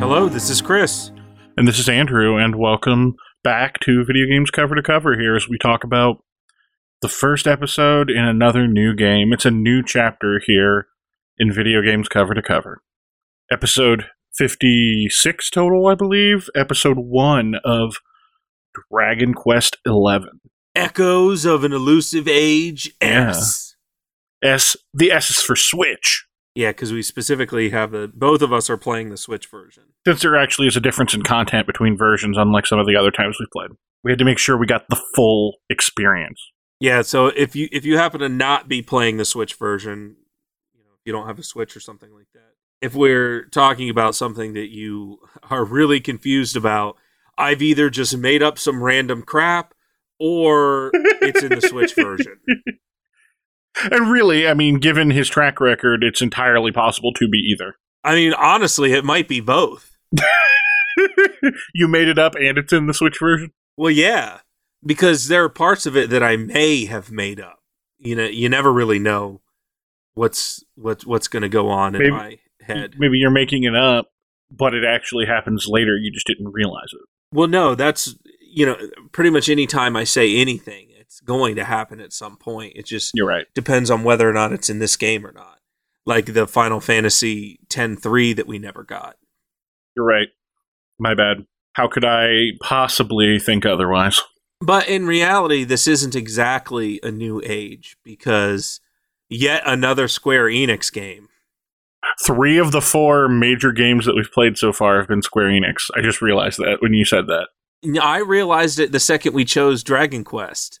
Hello, this is Chris. And this is Andrew, and welcome back to Video Games Cover to Cover here as we talk about the first episode in another new game. It's a new chapter here in Video Games Cover to Cover. Episode 56 total, I believe. Episode 1 of Dragon Quest 11. Echoes of an Elusive Age S. S, the S is for Switch. Yeah, because we specifically have the both of us are playing the Switch version. Since there actually is a difference in content between versions, unlike some of the other times we played, we had to make sure we got the full experience. Yeah, so if you if you happen to not be playing the Switch version, you know, if you don't have a Switch or something like that. If we're talking about something that you are really confused about, I've either just made up some random crap or it's in the Switch version. And really, I mean, given his track record, it's entirely possible to be either. I mean, honestly, it might be both. you made it up and it's in the Switch version? Well, yeah, because there are parts of it that I may have made up. You know, you never really know what's what's what's going to go on in Maybe- my head. Maybe you're making it up, but it actually happens later. You just didn't realize it. Well, no, that's you know, pretty much any time I say anything, it's going to happen at some point. It just You're right. depends on whether or not it's in this game or not. Like the Final Fantasy X-3 that we never got. You're right. My bad. How could I possibly think otherwise? But in reality, this isn't exactly a new age because yet another Square Enix game. Three of the four major games that we've played so far have been Square Enix. I just realized that when you said that. I realized it the second we chose Dragon Quest.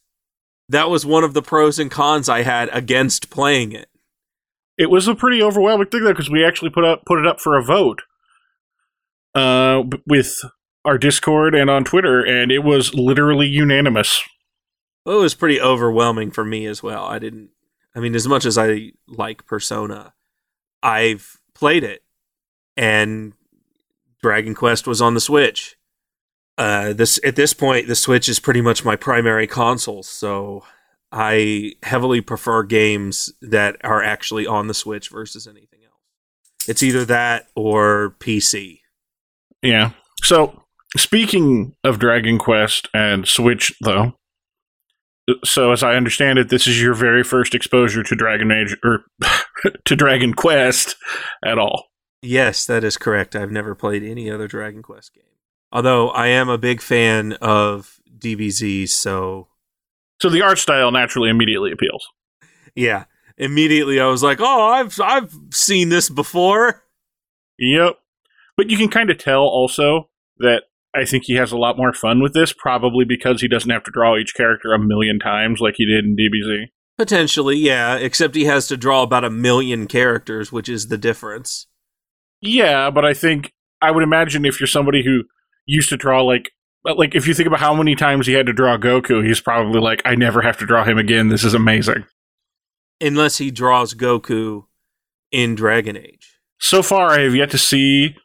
That was one of the pros and cons I had against playing it. It was a pretty overwhelming thing though, because we actually put up put it up for a vote, uh, with our Discord and on Twitter, and it was literally unanimous. Well, it was pretty overwhelming for me as well. I didn't. I mean, as much as I like Persona, I've played it, and Dragon Quest was on the Switch. Uh, this at this point, the Switch is pretty much my primary console, so I heavily prefer games that are actually on the Switch versus anything else. It's either that or PC. Yeah. So speaking of Dragon Quest and Switch, though, so as I understand it, this is your very first exposure to Dragon Age or to Dragon Quest at all. Yes, that is correct. I've never played any other Dragon Quest game. Although I am a big fan of DBZ, so So the art style naturally immediately appeals. yeah. Immediately I was like, "Oh, I've I've seen this before." Yep. But you can kind of tell also that I think he has a lot more fun with this, probably because he doesn't have to draw each character a million times like he did in DBZ. Potentially, yeah, except he has to draw about a million characters, which is the difference. Yeah, but I think I would imagine if you're somebody who used to draw like like if you think about how many times he had to draw Goku, he's probably like, I never have to draw him again. This is amazing. Unless he draws Goku in Dragon Age. So far, I have yet to see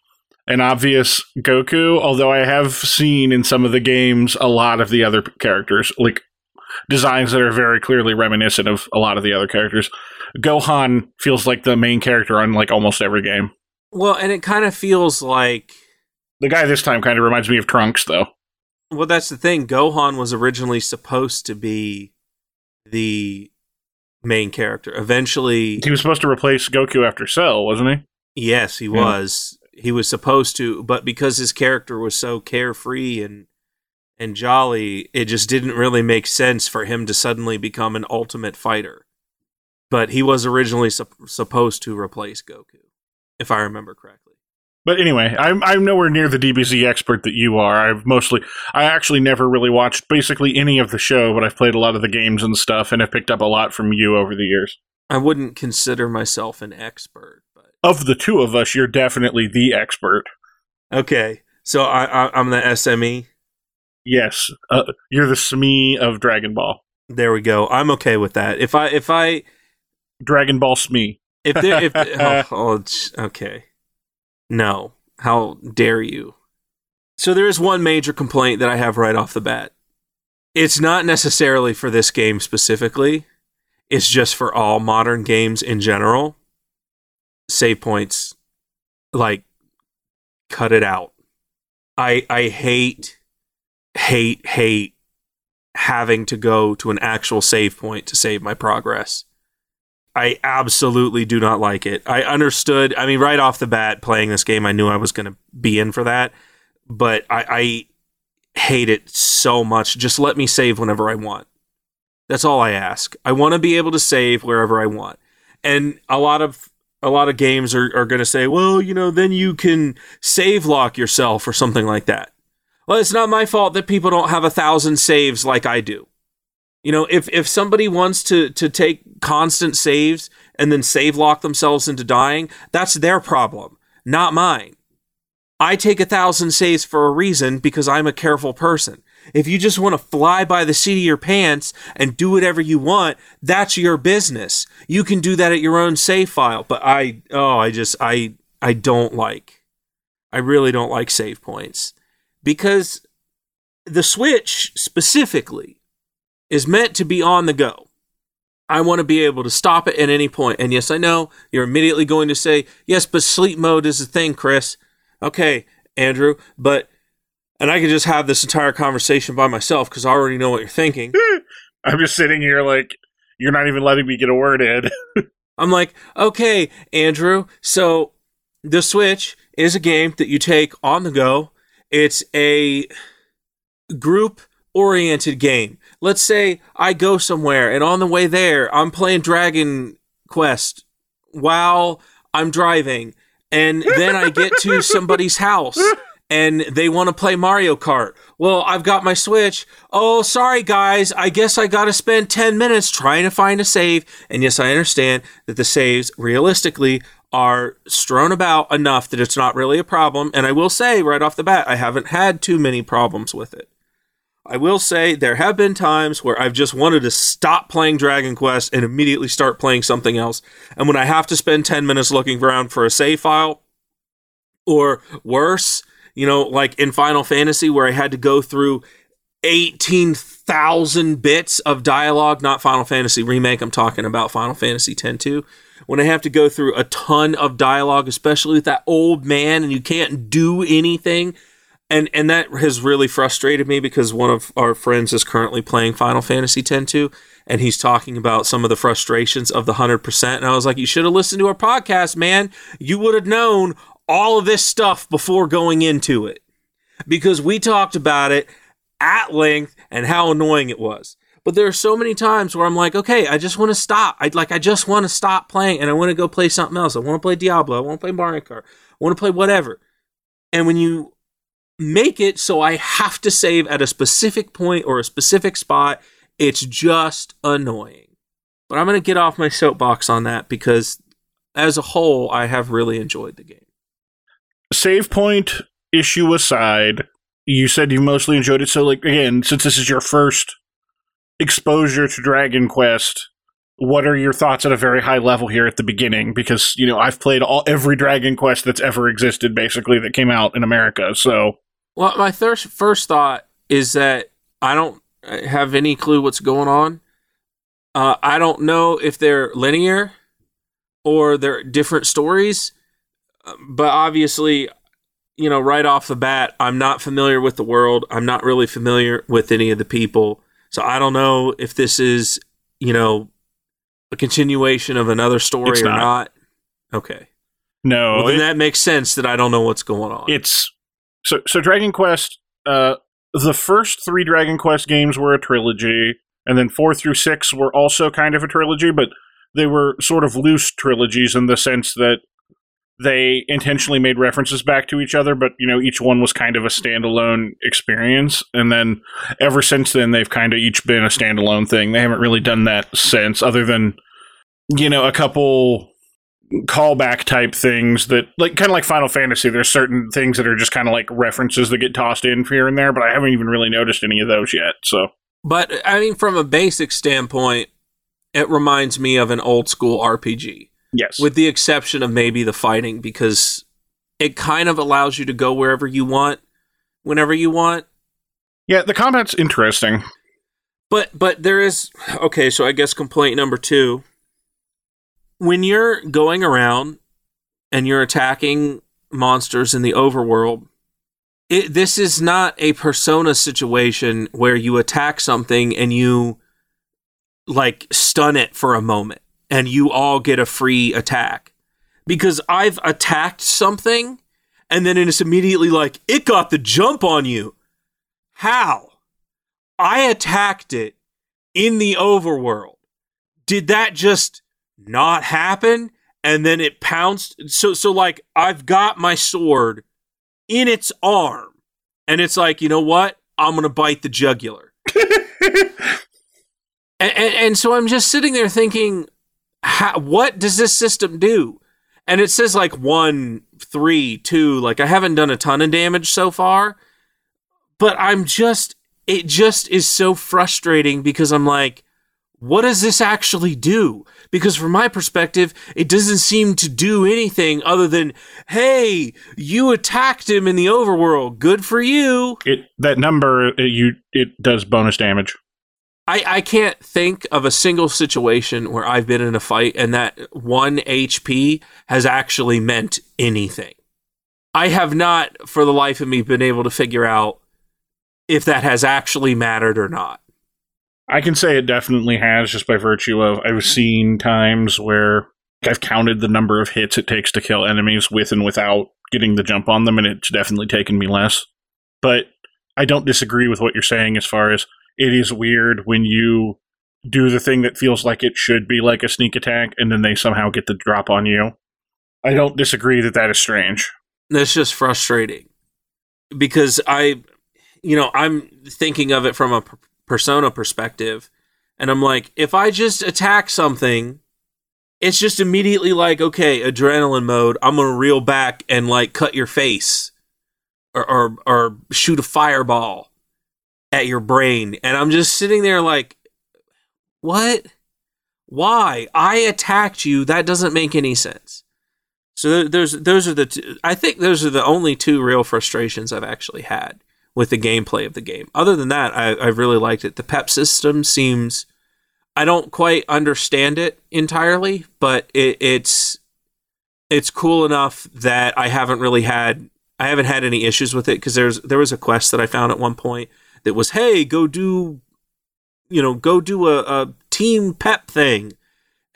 an obvious Goku, although I have seen in some of the games a lot of the other characters, like designs that are very clearly reminiscent of a lot of the other characters. Gohan feels like the main character on like almost every game. Well, and it kind of feels like The guy this time kind of reminds me of Trunks, though. well, that's the thing. Gohan was originally supposed to be the main character. Eventually, He was supposed to replace Goku after Cell, wasn't he? Yes, he was. He was supposed to, but because his character was so carefree and and jolly, it just didn't really make sense for him to suddenly become an ultimate fighter. But he was originally sup- supposed to replace Goku, if I remember correctly. But anyway, I'm I'm nowhere near the DBZ expert that you are. I've mostly I actually never really watched basically any of the show, but I've played a lot of the games and stuff and have picked up a lot from you over the years. I wouldn't consider myself an expert, Of the two of us, you're definitely the expert. okay. So I, I I'm the. SME. Yes, uh, you're the SME of Dragon Ball. There we go. I'm okay with that. If I if I Dragon Ball SME. if there if oh, oh it's- okay. No. How dare you? So there is one major complaint that I have right off the bat. It's not necessarily for this game specifically. It's just for all modern games in general. Save points like cut it out. I I hate hate hate having to go to an actual save point to save my progress. I absolutely do not like it. I understood. I mean, right off the bat, playing this game, I knew I was going to be in for that, but I, I hate it so much. Just let me save whenever I want. That's all I ask. I want to be able to save wherever I want. And a lot of a lot of games are, are going to say, well, you know, then you can save lock yourself or something like that. Well, it's not my fault that people don't have a thousand saves like I do. You know, if if somebody wants to to take constant saves and then save lock themselves into dying, that's their problem, not mine. I take a thousand saves for a reason because I'm a careful person. If you just want to fly by the seat of your pants and do whatever you want, that's your business. You can do that at your own save file. But I, oh, I just, I, I don't like, I really don't like save points because the Switch specifically is meant to be on the go. I want to be able to stop it at any point. And yes, I know you're immediately going to say, yes, but sleep mode is a thing, Chris. Okay, Andrew, but, and I could just have this entire conversation by myself because I already know what you're thinking. I'm just sitting here like you're not even letting me get a word in. I'm like, okay, Andrew, so the Switch is a game that you take on the go. It's a group oriented game. Let's say I go somewhere and on the way there, I'm playing Dragon Quest while I'm driving. And then I get to somebody's house and they want to play Mario Kart. Well, I've got my Switch. Oh, sorry, guys. I guess I got to spend 10 minutes trying to find a save. And yes, I understand that the saves realistically are strewn about enough that it's not really a problem. And I will say right off the bat, I haven't had too many problems with it. I will say there have been times where I've just wanted to stop playing Dragon Quest and immediately start playing something else. And when I have to spend 10 minutes looking around for a save file, or worse, you know, like in Final Fantasy where I had to go through 18,000 bits of dialogue, not Final Fantasy Remake, I'm talking about Final Fantasy X 2. When I have to go through a ton of dialogue, especially with that old man, and you can't do anything and and that has really frustrated me because one of our friends is currently playing Final Fantasy X-2 and he's talking about some of the frustrations of the 100% and I was like you should have listened to our podcast man you would have known all of this stuff before going into it because we talked about it at length and how annoying it was but there are so many times where I'm like okay I just want to stop I like I just want to stop playing and I want to go play something else I want to play Diablo I want to play Mario Kart I want to play whatever and when you make it so I have to save at a specific point or a specific spot. It's just annoying. But I'm going to get off my soapbox on that because as a whole, I have really enjoyed the game. Save point issue aside, you said you mostly enjoyed it. So, like, again, since this is your first exposure to Dragon Quest, what are your thoughts at a very high level here at the beginning? Because, you know, I've played all every Dragon Quest that's ever existed, basically, that came out in America. So, Well, my thir- first thought is that I don't have any clue what's going on. Uh, I don't know if they're linear or they're different stories, but obviously, you know, right off the bat, I'm not familiar with the world. I'm not really familiar with any of the people. So I don't know if this is, you know, a continuation of another story It's or not. not. Okay. no. Well, then it- that makes sense that I don't know what's going on. it's so so Dragon Quest. Uh, the first three Dragon Quest games were a trilogy, and then four through six were also kind of a trilogy, but they were sort of loose trilogies in the sense that they intentionally made references back to each other, but you know each one was kind of a standalone experience. And then ever since then, they've kind of each been a standalone thing. They haven't really done that since, other than you know a couple callback type things that like kind of like Final Fantasy. There's certain things that are just kind of like references that get tossed in here and there, but I haven't even really noticed any of those yet. So But I mean, from a basic standpoint, it reminds me of an old school RPG, Yes. with the exception of maybe the fighting, because it kind of allows you to go wherever you want, whenever you want. yeah, the combat's interesting. But but there is okay, so I guess complaint number 2 when you're going around and you're attacking monsters in the overworld, it, this is not a persona situation where you attack something and you like stun it for a moment and you all get a free attack. Because I've attacked something and then it's immediately like, it got the jump on you. How? I attacked it in the overworld. Did that just not happen? And then it pounced. So, so like I've got my sword in its arm, and it's like, you know what? I'm gonna bite the jugular. And, and, and so I'm just sitting there thinking, how, what does this system do? And it says like one, three, two. Like I haven't done a ton of damage so far, but I'm just, it just is so frustrating because I'm like, what does this actually do? Because from my perspective, it doesn't seem to do anything other than, hey, you attacked him in the overworld. Good for you. it that number it, you it does bonus damage. I, I can't think of a single situation where I've been in a fight and that one HP has actually meant anything. I have not, for the life of me, been able to figure out if that has actually mattered or not. I can say it definitely has just by virtue of I've seen times where I've counted the number of hits it takes to kill enemies with and without getting the jump on them, and it's definitely taken me less. But I don't disagree with what you're saying as far as it is weird when you do the thing that feels like it should be like a sneak attack and then they somehow get the drop on you. I don't disagree that that is strange. That's just frustrating because I, you know, I'm thinking of it from a persona perspective, and I'm like, if I just attack something, it's just immediately like, okay, adrenaline mode. I'm gonna reel back and like cut your face, or or, or shoot a fireball at your brain, and I'm just sitting there like, what? Why? I attacked you. That doesn't make any sense. So there's those are the two, I think those are the only two real frustrations I've actually had with the gameplay of the game. Other than that, I, I've really liked it. The pep system seems I don't quite understand it entirely, but it, it's it's cool enough that I haven't really had I haven't had any issues with it because there's there was a quest that I found at one point that was hey go do you know go do a, a team pep thing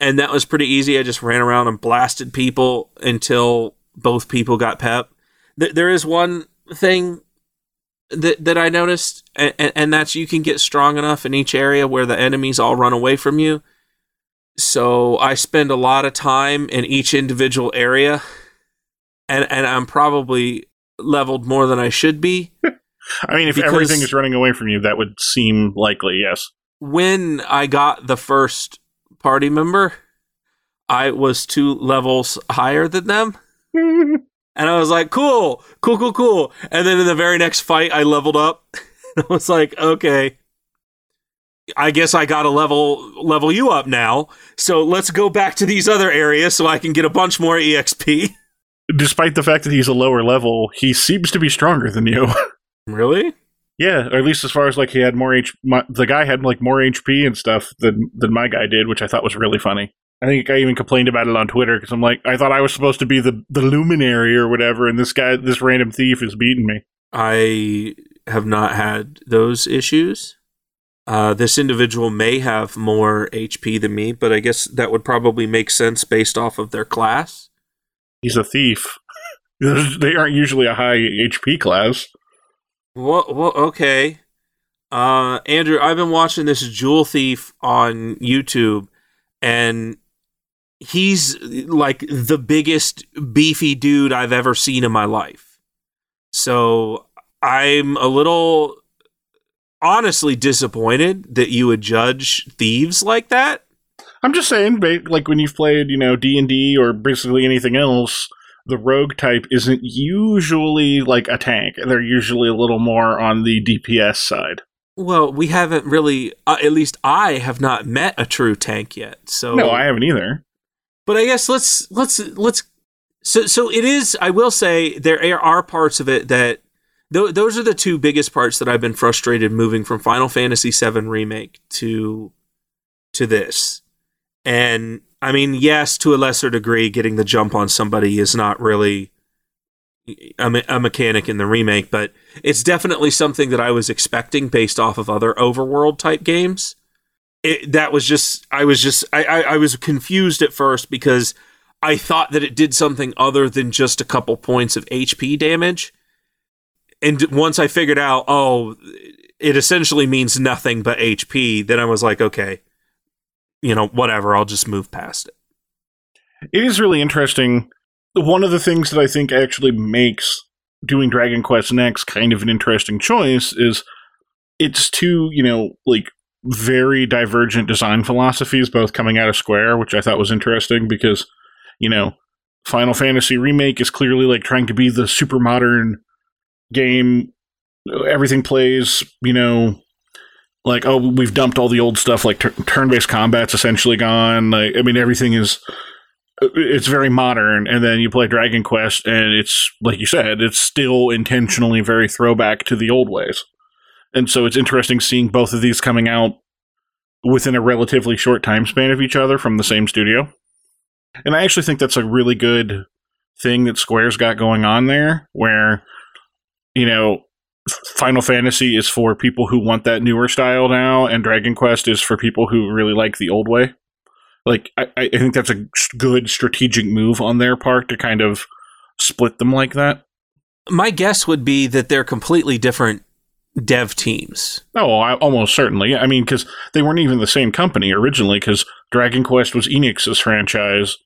and that was pretty easy. I just ran around and blasted people until both people got pep. Th- there is one thing that that I noticed, and, and that's you can get strong enough in each area where the enemies all run away from you. So I spend a lot of time in each individual area, and and I'm probably leveled more than I should be. I mean, if Because- everything is running away from you, that would seem likely, yes. when I got the first party member, I was two levels higher than them. And I was like, cool, cool, cool, cool. And then in the very next fight, I leveled up. I was like, okay, I guess I got to level level you up now. So let's go back to these other areas so I can get a bunch more exp. Despite the fact that he's a lower level, he seems to be stronger than you. Really? yeah, or at least as far as like he had more H. My, the guy had like more HP and stuff than than my guy did, which I thought was really funny. I think I even complained about it on Twitter because I'm like, I thought I was supposed to be the the luminary or whatever, and this guy, this random thief, is beating me. I have not had those issues. Uh, this individual may have more HP than me, but I guess that would probably make sense based off of their class. He's a thief. they aren't usually a high HP class. Well, well okay. Uh, Andrew, I've been watching this Jewel Thief on YouTube, and he's like the biggest beefy dude I've ever seen in my life. So I'm a little honestly disappointed that you would judge thieves like that. I'm just saying, like when you've played, you know, D and D or basically anything else, the rogue type isn't usually like a tank. They're usually a little more on the DPS side. Well, we haven't really. Uh, at least I have not met a true tank yet. So No, I haven't either. but I guess let's let's let's. So so it is. I will say there are parts of it that th- those are the two biggest parts that I've been frustrated moving from Final Fantasy VII remake to to this. And I mean, yes, to a lesser degree, getting the jump on somebody is not really a, me- a mechanic in the remake, but it's definitely something that I was expecting based off of other overworld type games. It, that was just, I was just, I, I, I was confused at first because I thought that it did something other than just a couple points of HP damage. And once I figured out, oh, it essentially means nothing but HP, then I was like, okay, you know, whatever, I'll just move past it. It is really interesting. One of the things that I think actually makes doing Dragon Quest Next kind of an interesting choice is it's two, you know, like very divergent design philosophies, both coming out of Square, which I thought was interesting because, you know, Final Fantasy Remake is clearly like trying to be the super modern game. Everything plays, you know, like oh, we've dumped all the old stuff. Like tur- turn-based combat's essentially gone. Like I mean, everything is it's very modern and then you play dragon quest and it's like you said it's still intentionally very throwback to the old ways and so it's interesting seeing both of these coming out within a relatively short time span of each other from the same studio and i actually think that's a really good thing that square's got going on there where you know final fantasy is for people who want that newer style now and dragon quest is for people who really like the old way like I, I think that's a good strategic move on their part to kind of split them like that. My guess would be that they're completely different dev teams. Oh, I, almost certainly. I mean, because they weren't even the same company originally. Because Dragon Quest was Enix's franchise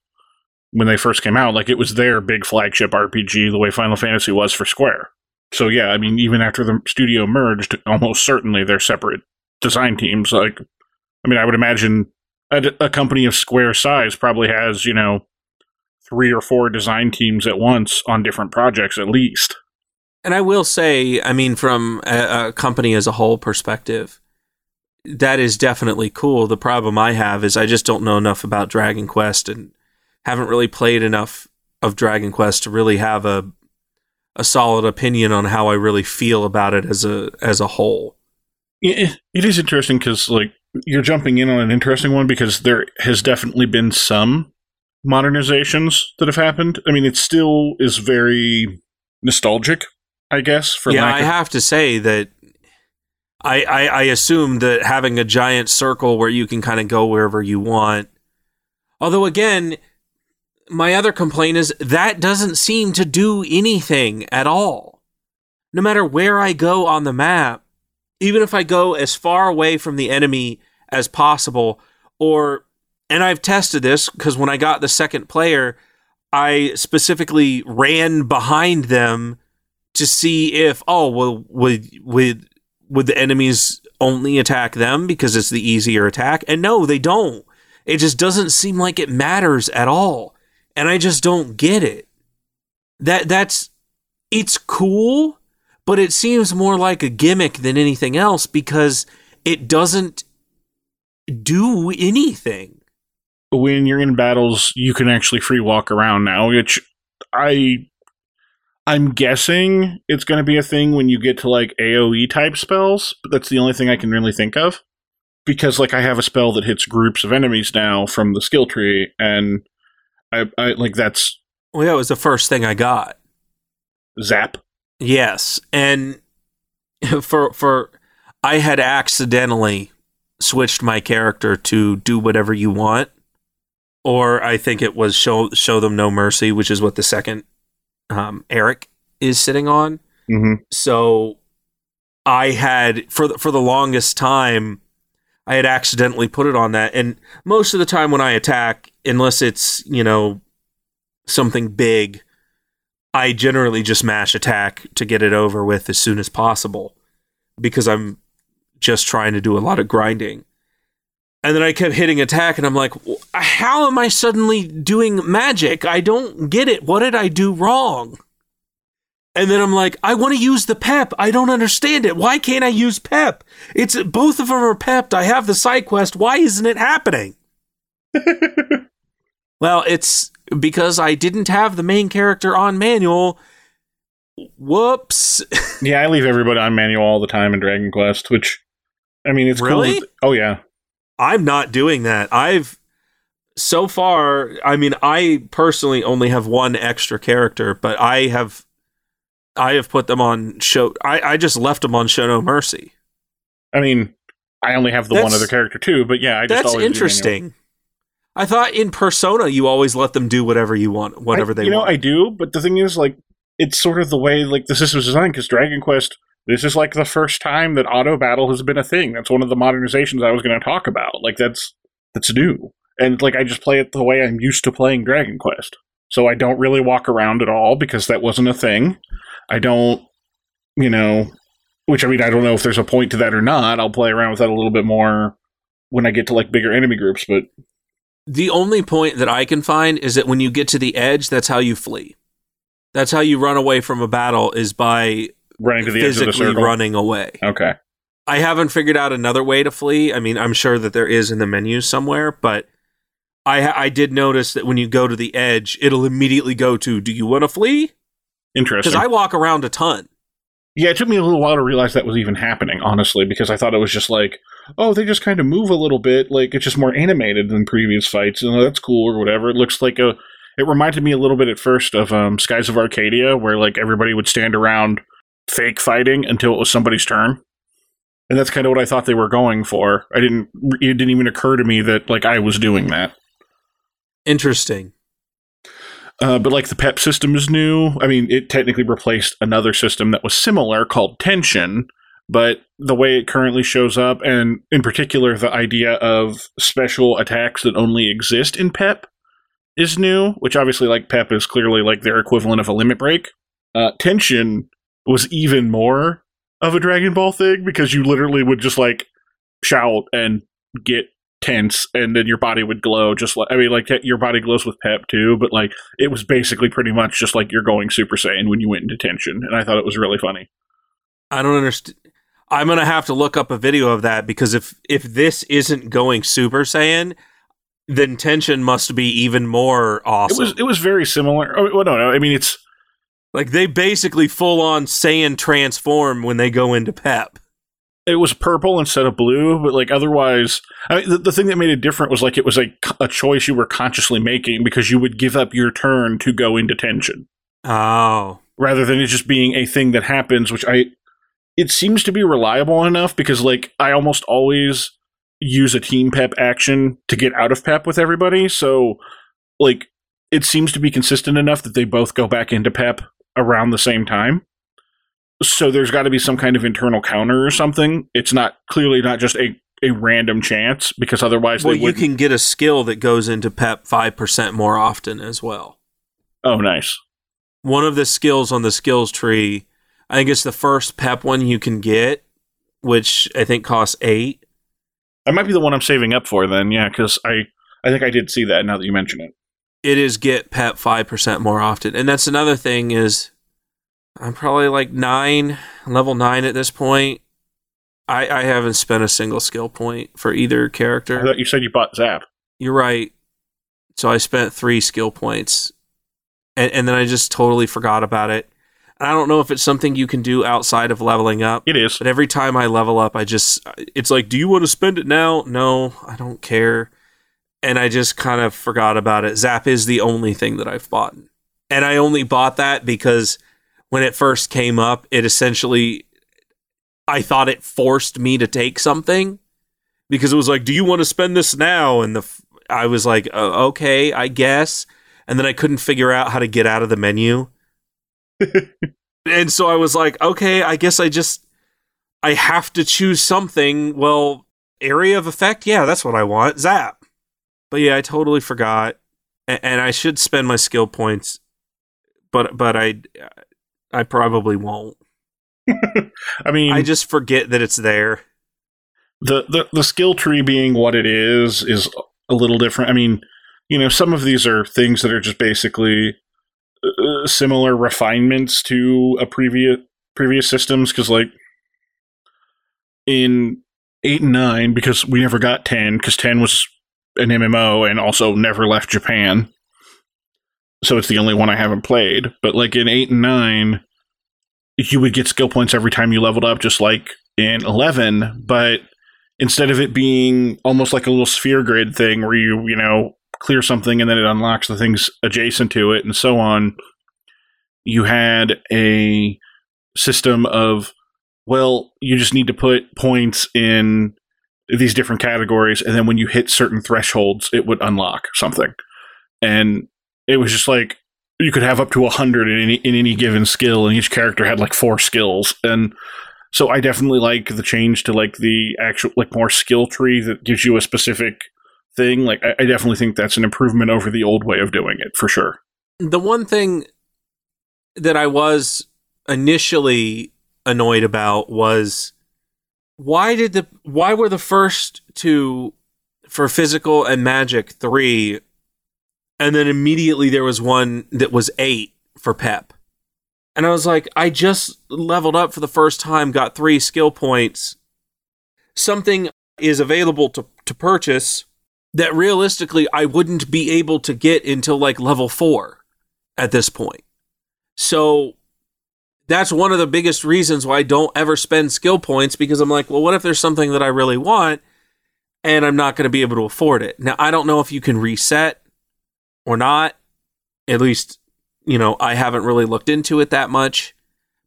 when they first came out. Like it was their big flagship RPG, the way Final Fantasy was for Square. So yeah, I mean, even after the studio merged, almost certainly they're separate design teams. Like, I mean, I would imagine a, a, company of Square size probably has, you know, three or four design teams at once on different projects at least. And I will say, I mean, from a, a company as a whole perspective, that is definitely cool. The problem I have is I just don't know enough about Dragon Quest and haven't really played enough of Dragon Quest to really have a a solid opinion on how I really feel about it as a as a whole. It, it is interesting because like you're jumping in on an interesting one because there has definitely been some modernizations that have happened. I mean, it still is very nostalgic, I guess. For yeah, I of- have to say that I, I I assume that having a giant circle where you can kind of go wherever you want. Although again, my other complaint is that doesn't seem to do anything at all. No matter where I go on the map, even if I go as far away from the enemy as possible, or, and I've tested this because when I got the second player, I specifically ran behind them to see if, oh, well, would, would, would the enemies only attack them because it's the easier attack? And no, they don't. It just doesn't seem like it matters at all. And I just don't get it. That, that's, it's cool but it seems more like a gimmick than anything else because it doesn't do anything. when you're in battles, you can actually free walk around now, which I I'm guessing it's going to be a thing when you get to like AoE type spells, but that's the only thing I can really think of. Because like I have a spell that hits groups of enemies now from the skill tree and I, I like that's Well, that was the first thing I got. zap. Yes, and for for I had accidentally switched my character to do whatever you want, or I think it was show show them no mercy, which is what the second um, Erik is sitting on. Mm-hmm. So I had for the, for the longest time I had accidentally put it on that and most of the time when I attack unless it's, you know, something big, I generally just mash attack to get it over with as soon as possible because I'm just trying to do a lot of grinding. And then I kept hitting attack and I'm like, how am I suddenly doing magic? I don't get it. What did I do wrong? And then I'm like, I want to use the pep. I don't understand it. Why can't I use pep? It's both of them are pepped. I have the side quest. Why isn't it happening? well, it's because I didn't have the main character on manual. Whoops. yeah, I leave everybody on manual all the time in Dragon Quest, which I mean, it's really. Cool. Oh yeah, I'm not doing that. I've so far. I mean, I personally only have one extra character, but I have, I have put them on show. I I just left them on Show No Mercy. I mean, I only have the That's- one other character too, but yeah, I just That's interesting. I thought in Persona you always let them do whatever you want, whatever I- they you know. I do, but the thing is, like, it's sort of the way like the system's designed because Dragon Quest. This is like the first time that auto battle has been a thing. That's one of the modernizations I was going to talk about. Like that's that's new, and like I just play it the way I'm used to playing Dragon Quest. So I don't really walk around at all because that wasn't a thing. I don't, you know, which I mean I don't know if there's a point to that or not. I'll play around with that a little bit more when I get to like bigger enemy groups, but the only point that I can find is that when you get to the edge, that's how you flee. That's how you run away from a battle is by running to the edge of the physically circle. running away. Okay. I haven't figured out another way to flee. I mean, I'm sure that there is in the menu somewhere, but I I did notice that when you go to the edge, it'll immediately go to "Do you want to flee?" Interesting. Because I walk around a ton. Yeah, it took me a little while to realize that was even happening, honestly, because I thought it was just like, oh, they just kind of move a little bit, like it's just more animated than previous fights, and that's cool or whatever. It looks like a. It reminded me a little bit at first of um, Skies of Arcadia, where like everybody would stand around fake fighting until it was somebody's turn, and that's kind of what I thought they were going for. I didn't. It didn't even occur to me that like I was doing that. Interesting. Uh, but like the PEP system is new. I mean, it technically replaced another system that was similar called Tension, but the way it currently shows up, and in particular the idea of special attacks that only exist in PEP, is new. Which obviously, like PEP, is clearly like their equivalent of a limit break. Uh, Tension was even more of a Dragon Ball thing because you literally would just like shout and get tense and then your body would glow just like I mean like your body glows with pep too but like it was basically pretty much just like you're going super saiyan when you went into tension and I thought it was really funny. I don't understand. I'm gonna have to look up a video of that because if if this isn't going Super Saiyan, then tension must be even more awesome. It was it was very similar. Oh, well, no, no, I mean it's like they basically full on Saiyan transform when they go into Pep. it was purple instead of blue, but like otherwise, I mean, the, the thing that made it different was like it was a, a choice you were consciously making because you would give up your turn to go into tension. Oh, rather than it just being a thing that happens, which I it seems to be reliable enough because like I almost always use a team pep action to get out of pep with everybody. So like it seems to be consistent enough that they both go back into pep around the same time. So there's got to be some kind of internal counter or something. It's not clearly not just a a random chance because otherwise well, you can get a skill that goes into Pep five percent more often as well. Oh, nice. One of the skills on the skills tree, I think it's the first Pep one you can get, which I think costs eight. That might be the one I'm saving up for then. Yeah, cuz I I think I did see that now that you mention it. it is get pep 5% more often and that's another thing is i'm probably like nine level nine at this point i i haven't spent a single skill point for either I character thought you said you bought Zap. you're right so i spent three skill points and, and then i just totally forgot about it i don't know if it's something you can do outside of leveling up It is. but every time I level up, I just, it's like, do you want to spend it now? No, I don't care. And I just kind of forgot about it. Zap is the only thing that I've bought. And I only bought that because when it first came up, it essentially, I thought it forced me to take something because it was like, do you want to spend this now? And the, I was like, uh, okay, I guess. And then I couldn't figure out how to get out of the menu. And so I was like, okay, I guess I just I have to choose something. Well, area of effect, yeah, that's what I want. Zap. But yeah, I totally forgot, A- and I should spend my skill points, but but I I probably won't. I mean, I just forget that it's there. the, the the skill tree being what it is is a little different. I mean, you know, some of these are things that are just basically uh, similar refinements to a previous previous systems because like in eight and nine because we never got ten because ten was an MMO and also never left Japan. So it's the only one I haven't played. But like in eight and nine, you would get skill points every time you leveled up, just like in eleven. But instead of it being almost like a little sphere grid thing where you you know clear something and then it unlocks the things adjacent to it and so on, you had a system of well, you just need to put points in these different categories, and then when you hit certain thresholds, it would unlock something. And it was just like you could have up to a hundred in any in any given skill, and each character had like four skills. And so I definitely like the change to like the actual like more skill tree that gives you a specific thing. Like I, I definitely think that's an improvement over the old way of doing it for sure. The one thing that I was initially annoyed about was why did the why were the first two for physical and magic three and then immediately there was one that was eight for pep and i was like i just leveled up for the first time got three skill points something is available to, to purchase that realistically i wouldn't be able to get until like level four at this point so that's one of the biggest reasons why I don't ever spend skill points because I'm like, well, what if there's something that I really want and I'm not going to be able to afford it? Now, I don't know if you can reset or not. At least, you know, I haven't really looked into it that much.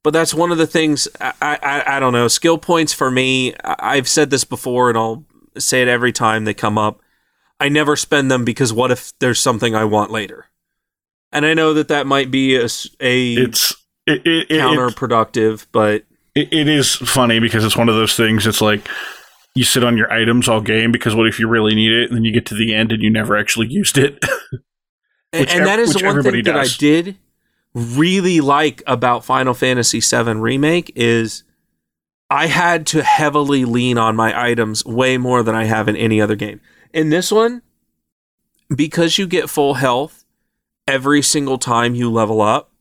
But that's one of the things I, I, I don't know. Skill points for me, I've said this before and I'll say it every time they come up. I never spend them because what if there's something I want later? And I know that that might be a, a It's it, it, it, counterproductive, but it, it is funny because it's one of those things. It's like you sit on your items all game because what if you really need it and then you get to the end and you never actually used it? and, and that is the one thing does. that I did really like about Final Fantasy VII Remake is I had to heavily lean on my items way more than I have in any other game. In this one, because you get full health every single time you level up,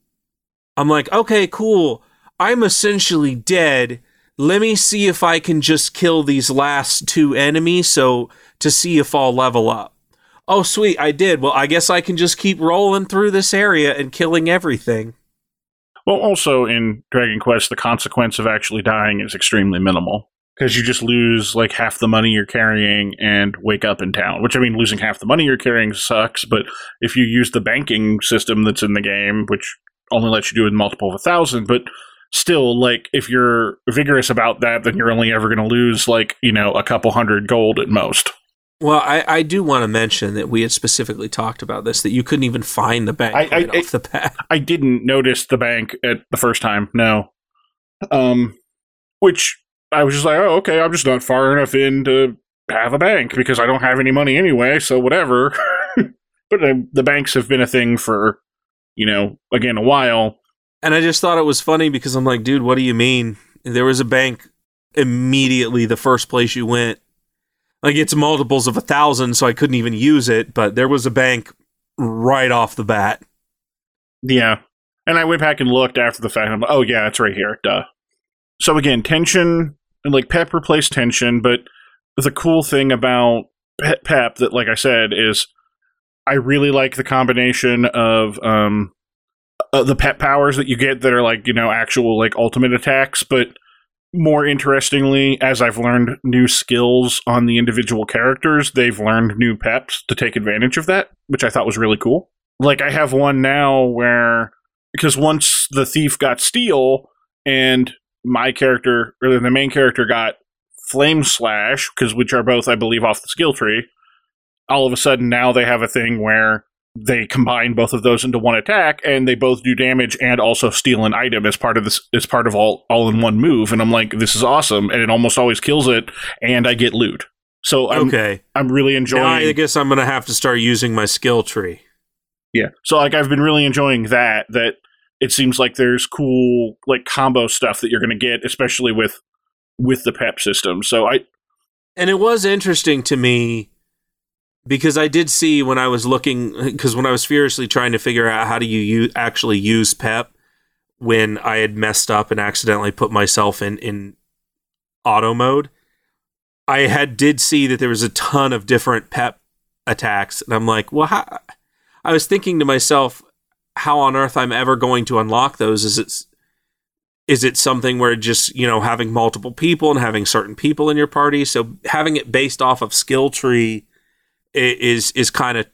I'm like, okay, cool. I'm essentially dead. Let me see if I can just kill these last two enemies so to see if I'll level up. Oh, sweet, I did. Well, I guess I can just keep rolling through this area and killing everything. Well, also in Dragon Quest, the consequence of actually dying is extremely minimal because you just lose like half the money you're carrying and wake up in town. Which I mean, losing half the money you're carrying sucks, but if you use the banking system that's in the game, which only lets you do in multiple of a thousand, but still, like, if you're vigorous about that, then you're only ever going to lose, like, you know, a couple hundred gold at most. Well, I, I do want to mention that we had specifically talked about this, that you couldn't even find the bank I, right I, off the bat. I didn't notice the bank at the first time, no. Um, which I was just like, oh, okay, I'm just not far enough in to have a bank because I don't have any money anyway, so whatever. but uh, the banks have been a thing for you know, again, a while. And I just thought it was funny because I'm like, dude, what do you mean? There was a bank immediately the first place you went. Like it's multiples of a thousand, so I couldn't even use it, but there was a bank right off the bat. Yeah. And I went back and looked after the fact. I'm like, oh yeah, it's right here. Duh. So again, tension and like Pep replaced tension, but the cool thing about Pep that, like I said, is I really like the combination of um, uh, the pep powers that you get that are like you know actual like ultimate attacks, but more interestingly, as I've learned new skills on the individual characters, they've learned new peps to take advantage of that, which I thought was really cool. Like I have one now where because once the thief got steal and my character or the main character got flame slash because which are both I believe off the skill tree all of a sudden now they have a thing where they combine both of those into one attack and they both do damage and also steal an item as part of this as part of all all in one move and I'm like this is awesome and it almost always kills it and I get loot. So I'm, okay. I'm really enjoying now I guess I'm going to have to start using my skill tree. Yeah. So like I've been really enjoying that that it seems like there's cool like combo stuff that you're going to get especially with with the pep system. So I and it was interesting to me because I did see when I was looking because when I was furiously trying to figure out how do you use, actually use PEP when I had messed up and accidentally put myself in in auto mode, I had did see that there was a ton of different PEP attacks, and I'm like, well, how? I was thinking to myself, how on earth I'm ever going to unlock those? Is it is it something where just you know having multiple people and having certain people in your party? So having it based off of skill tree is is kind of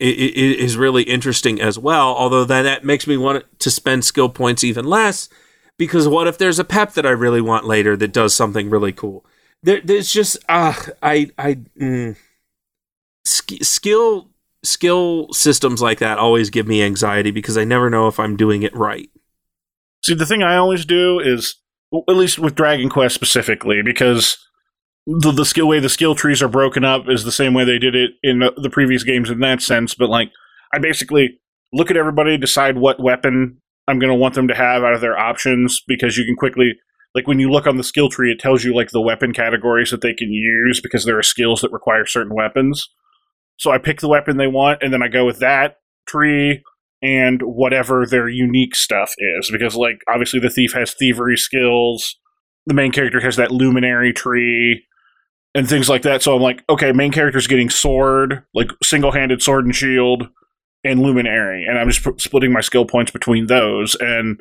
is really interesting as well. Although then that makes me want to spend skill points even less because what if there's a pep that I really want later that does something really cool? There, there's just ah, uh, I I mm, sk- skill skill systems like that always give me anxiety because I never know if I'm doing it right. See, the thing I always do is, at least with Dragon Quest specifically, because the, the skill way the skill trees are broken up is the same way they did it in the, the previous games in that sense. But like, I basically look at everybody, decide what weapon I'm going to want them to have out of their options because you can quickly like when you look on the skill tree, it tells you like the weapon categories that they can use because there are skills that require certain weapons. So I pick the weapon they want, and then I go with that tree and whatever their unique stuff is. Because like obviously the thief has thievery skills, the main character has that luminary tree, and things like that. So I'm like, okay, main character's getting sword, like single handed sword and shield, and luminary, and I'm just p- splitting my skill points between those. And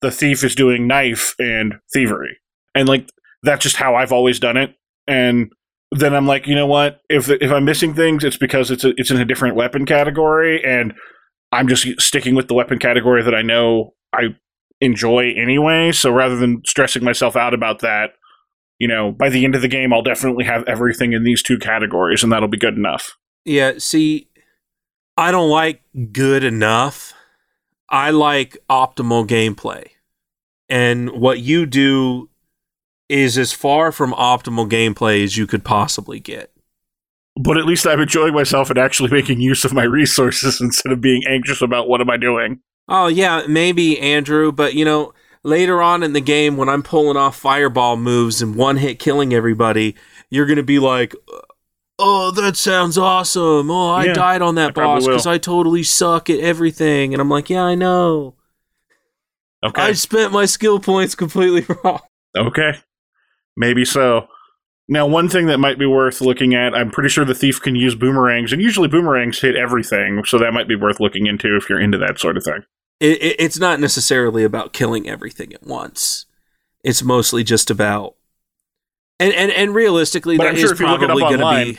the thief is doing knife and thievery, and like that's just how I've always done it. And then I'm like, you know what? If if I'm missing things, it's because it's a, it's in a different weapon category, and I'm just sticking with the weapon category that I know I enjoy anyway. So rather than stressing myself out about that, you know, by the end of the game, I'll definitely have everything in these two categories, and that'll be good enough. Yeah, see, I don't like good enough. I like optimal gameplay. And what you do is as far from optimal gameplay as you could possibly get. But at least I'm enjoying myself and actually making use of my resources instead of being anxious about what am I doing. Oh, yeah, maybe, Andrew, but you know, later on in the game when I'm pulling off fireball moves and one hit killing everybody, you're going to be like, uh, oh, that sounds awesome. Oh, I yeah, died on that I boss because I totally suck at everything. And I'm like, yeah, I know. Okay. I spent my skill points completely wrong. Okay. Maybe so. Now, one thing that might be worth looking at, I'm pretty sure the thief can use boomerangs, and usually boomerangs hit everything, so that might be worth looking into if you're into that sort of thing it, it, it's not necessarily about killing everything at once. It's mostly just about and and, and realistically, but that I'm sure is probably going to be.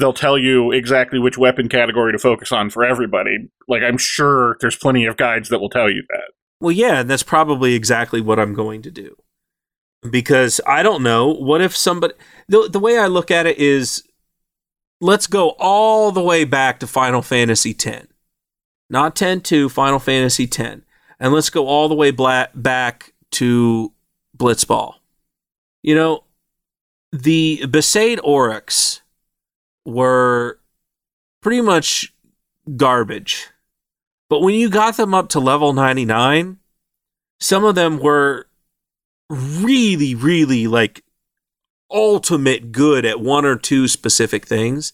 They'll tell you exactly which weapon category to focus on for everybody. Like I'm sure there's plenty of guides that will tell you that. Well, yeah, and that's probably exactly what I'm going to do. Because I don't know, what if somebody the the way I look at it is let's go all the way back to Final Fantasy X not 10 2, Final Fantasy 10. And let's go all the way back to Blitzball. You know, the Besaid Aurochs were pretty much garbage. But when you got them up to level 99, some of them were really, really like ultimate good at one or two specific things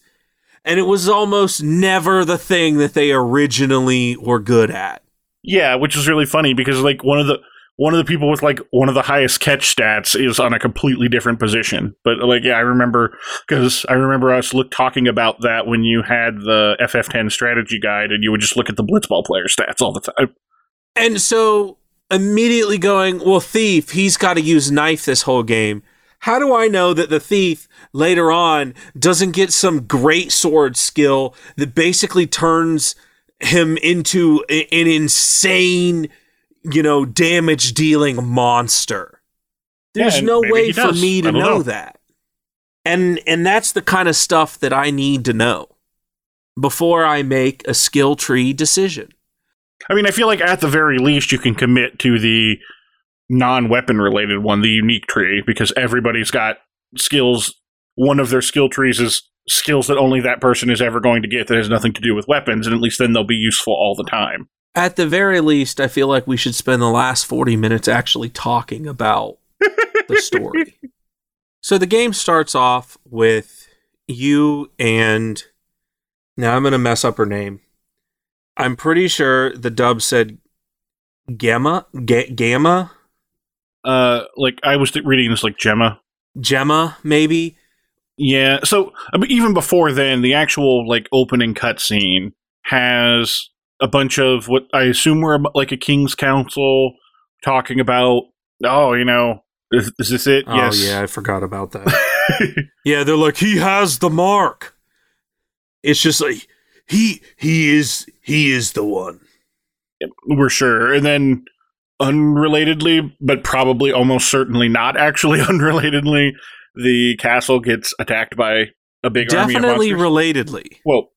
and it was almost never the thing that they originally were good at. Yeah, which is really funny because like one of the one of the people with like one of the highest catch stats is on a completely different position. But like, yeah, I remember because I remember us look talking about that when you had the FF10 strategy guide, and you would just look at the blitzball player stats all the time. And so immediately going, well, thief, he's got to use knife this whole game. How do I know that the thief later on doesn't get some great sword skill that basically turns him into an insane, you know, damage dealing monster? There's yeah, no way for me to know, know that. And and that's the kind of stuff that I need to know before I make a skill tree decision. I mean, I feel like at the very least you can commit to the non-weapon related one, the unique tree, because everybody's got skills. One of their skill trees is skills that only that person is ever going to get that has nothing to do with weapons, and at least then they'll be useful all the time. At the very least, I feel like we should spend the last 40 minutes actually talking about the story. So the game starts off with you and Now I'm gonna mess up her name. I'm pretty sure the dub said Gamma, Ga- Gamma, Uh, like I was reading this like Gemma. Gemma, maybe. Yeah. So even before then, the actual like opening cutscene has a bunch of what I assume were like a king's council talking about. Oh, you know, is, is this it? Oh yes. yeah, I forgot about that. yeah, they're like he has the mark. It's just like he he is he is the one. We're sure. And then, unrelatedly, but probably almost certainly not actually unrelatedly, the castle gets attacked by a big army of Definitely relatedly. well,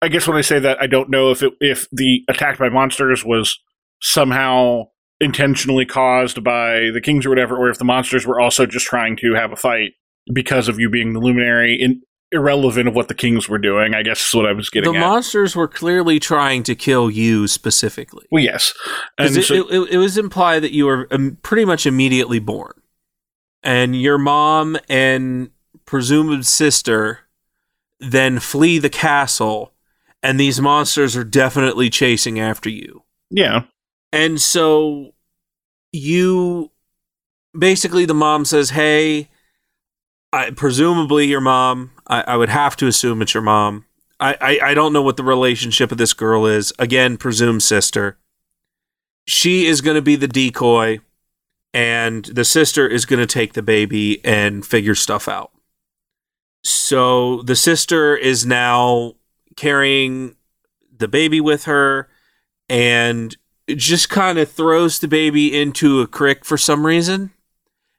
I guess when I say that, I don't know if it, if the attacked by monsters was somehow intentionally caused by the kings or whatever, or if the monsters were also just trying to have a fight because of you being the luminary, in, irrelevant of what the kings were doing. I guess is what I was getting The at. monsters were clearly trying to kill you specifically. well, yes, and it, so- it, it, it was implied that you were um, pretty much immediately born, and your mom and presumed sister then flee the castle, and these monsters are definitely chasing after you. yeah, And so you basically the mom says, "Hey, I, presumably your mom. I, I would have to assume it's your mom. I, I I don't know what the relationship of this girl is. Again, presume sister. She is going to be the decoy, and the sister is going to take the baby and figure stuff out. So the sister is now carrying the baby with her, and just kind of throws the baby into a creek for some reason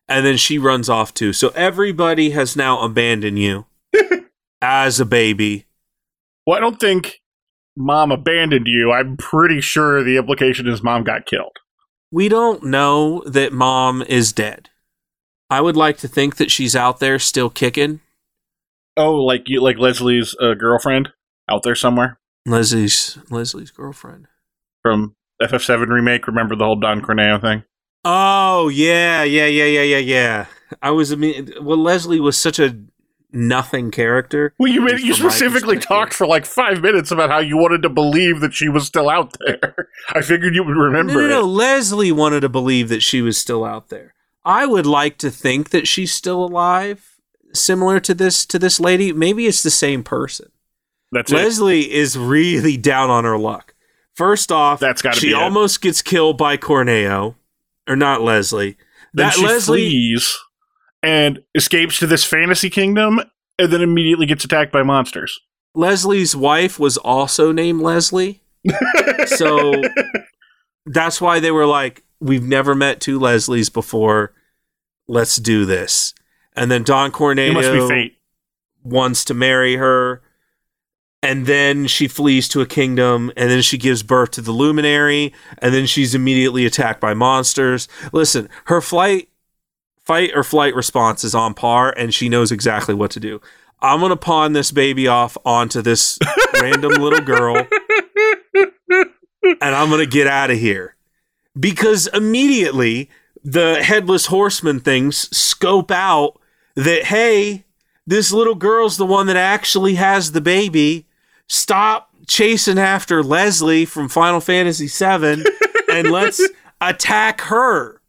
and then she runs off too so everybody has now abandoned you as a baby Well, I don't think mom abandoned you. I'm pretty sure the implication is mom got killed. we don't know that mom is dead i would like to think that she's out there still kicking Oh, like you, like Leslie's uh, girlfriend out there somewhere leslie's leslie's girlfriend from FF7 remake. Remember the whole Don Corneo thing? Oh yeah yeah yeah yeah yeah yeah i was I mean, well leslie was such a nothing character Well, you made, you specifically talked for like five minutes about how you wanted to believe that she was still out there. I figured you would remember no, no, no. it. Leslie wanted to believe that she was still out there. I would like to think that she's still alive, similar to this to this lady. Maybe it's the same person. That's it. Leslie is really down on her luck. First off, That's gotta she be it. almost gets killed by Corneo, or not Leslie. Then that she Leslie, flees and escapes to this fantasy kingdom, and then immediately gets attacked by monsters. Leslie's wife was also named Leslie, so that's why they were like, "We've never met two Leslies before. Let's do this." And then Don Corneo it must be fate. wants to marry her and then she flees to a kingdom and then she gives birth to the luminary and then she's immediately attacked by monsters listen her flight fight or flight response is on par and she knows exactly what to do i'm going to pawn this baby off onto this random little girl and i'm going to get out of here because immediately the headless horseman things scope out that hey this little girl's the one that actually has the baby. Stop chasing after Leslie from Final Fantasy VII and let's attack her.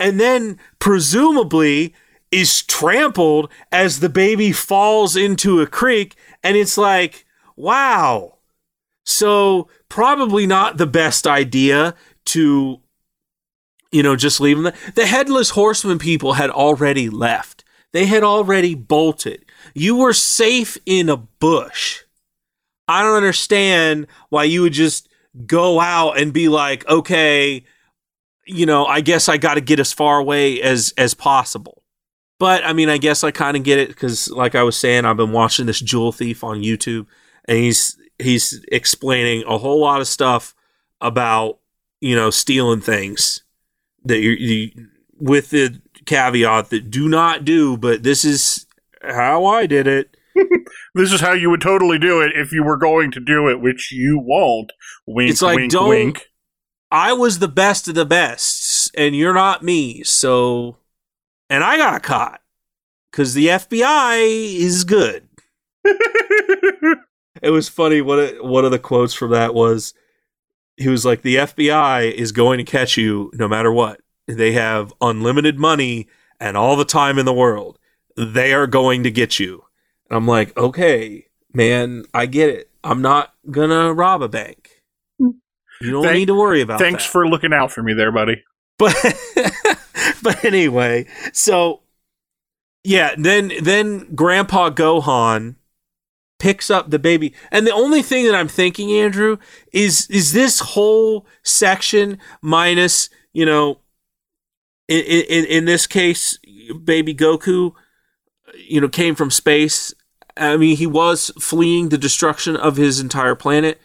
And then, presumably, is trampled as the baby falls into a creek. And it's like, wow. So, probably not the best idea to, you know, just leave them. The headless horseman people had already left. They had already bolted. You were safe in a bush. I don't understand why you would just go out and be like, okay, you know, I guess I got to get as far away as as possible. But I mean, I guess I kind of get it because, like I was saying, I've been watching this Jewel Thief on YouTube, and he's he's explaining a whole lot of stuff about you know stealing things that you, you with the caveat that do not do, but this is how I did it. This is how you would totally do it if you were going to do it, which you won't. Wink, It's like, wink, don't- wink. I was the best of the best, and you're not me. So, and I got caught because the FBI is good. it was funny. One of, one of the quotes from that was, he was like, "The FBI is going to catch you no matter what. They have unlimited money and all the time in the world. They are going to get you." And I'm like, "Okay, man, I get it. I'm not gonna rob a bank. Hmm. You don't Thank- need to worry about that. Thanks that." for looking out for me there, buddy. but but anyway, so yeah, then then Grandpa Gohan picks up the baby, and the only thing that I'm thinking, Andrew, is is this whole section minus you know, in in, in this case, baby Goku, you know, came from space. I mean, he was fleeing the destruction of his entire planet.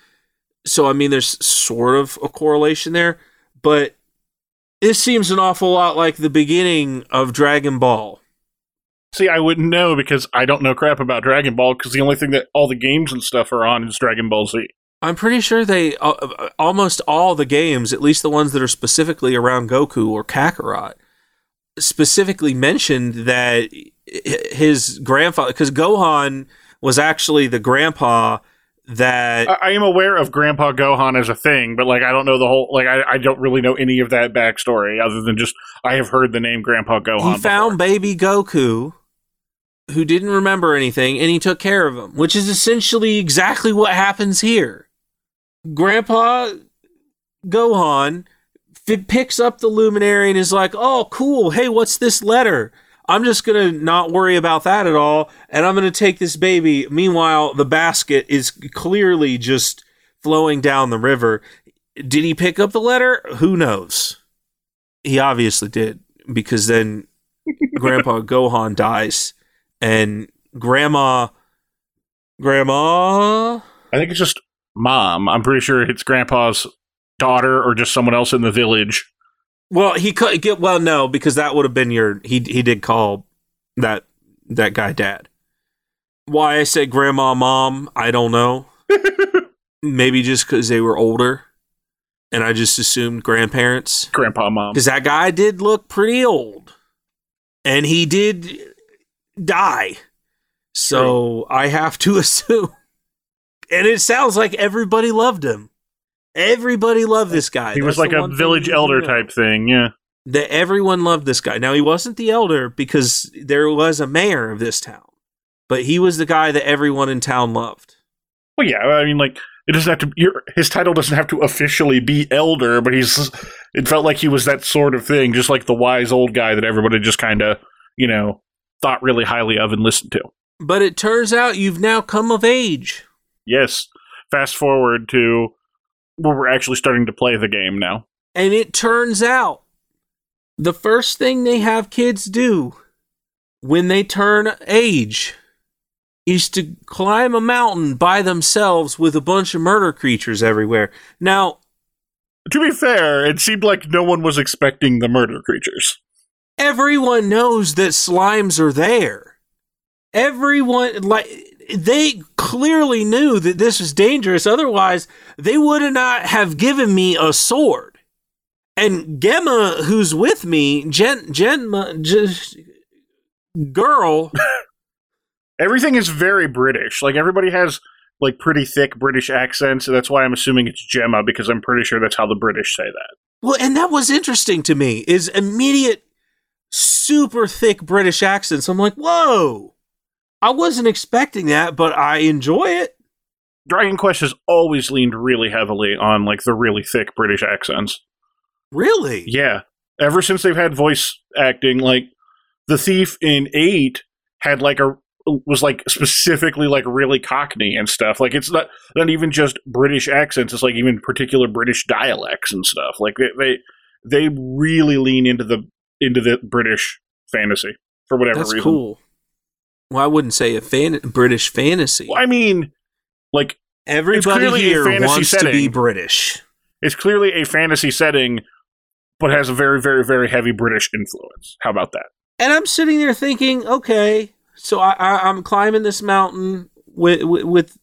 So I mean, there's sort of a correlation there, but this seems an awful lot like the beginning of Dragon Ball. See, I wouldn't know because I don't know crap about Dragon Ball because the only thing that all the games and stuff are on is Dragon Ball Z. I'm pretty sure they uh, uh, almost all the games, at least the ones that are specifically around Goku or Kakarot, specifically mentioned that his grandfather, because Gohan was actually the grandpa that I, I am aware of Grandpa Gohan as a thing, but like I don't know the whole like I, I don't really know any of that backstory other than just I have heard the name Grandpa Gohan. he found baby Goku who didn't remember anything and he took care of him, which is essentially exactly what happens here. Grandpa Gohan f- picks up the luminary and is like, "Oh, cool. Hey, what's this letter?" I'm just going to not worry about that at all and I'm going to take this baby. Meanwhile, the basket is clearly just flowing down the river. Did he pick up the letter? Who knows? He obviously did because then Grandpa Gohan dies and Grandma Grandma I think it's just mom. I'm pretty sure it's Grandpa's daughter or just someone else in the village. Well, he could get well no because that would have been your he he did call that that guy dad. Why I said grandma mom, I don't know. Maybe just cuz they were older and I just assumed grandparents. Grandpa mom. Cuz that guy did look pretty old. And he did die. So I have to assume. And it sounds like everybody loved him. Everybody loved this guy. He was like a village you need to elder type thing, yeah. that everyone loved this guy. Now he wasn't the elder because there was a mayor of this town, but he was the guy that everyone in town loved. Well, yeah, I mean, like it doesn't have to. Your, his title doesn't have to officially be elder, but he's. It felt like he was that sort of thing, just like the wise old guy that everybody just kind of, you know, thought really highly of and listened to. But it turns out you've now come of age. Yes. Fast forward to where we're actually starting to play the game now. And it turns out the first thing they have kids do when they turn age is to climb a mountain by themselves with a bunch of murder creatures everywhere. Now, To be fair, it seemed like no one was expecting the murder creatures. everyone knows that slimes are there. Everyone like they clearly knew that this was dangerous. Otherwise, they would not have given me a sword. And Gemma, who's with me, Gen Genma, just girl, Everything is very British. Like everybody has like pretty thick British accents, and that's why I'm assuming it's Gemma because I'm pretty sure that's how the British say that. well, and that was interesting to me. Is immediate, super thick British accents. I'm like, whoa, I wasn't expecting that, but I enjoy it. Dragon Quest has always leaned really heavily on like the really thick British accents. Really? Yeah. Ever since they've had voice acting, like the thief in eight had like a was like specifically like really cockney and stuff. Like it's not not even just British accents, it's like even particular British dialects and stuff. Like they they, they really lean into the into the British fantasy for whatever That's reason. cool. Well, I wouldn't say a fan- British fantasy. Well, I mean, like Everybody here wants to be. British. it's clearly a fantasy setting, but has a very, very, very heavy British influence. How about that? And I'm sitting there thinking, okay, so I, I, I'm climbing this mountain with, with, with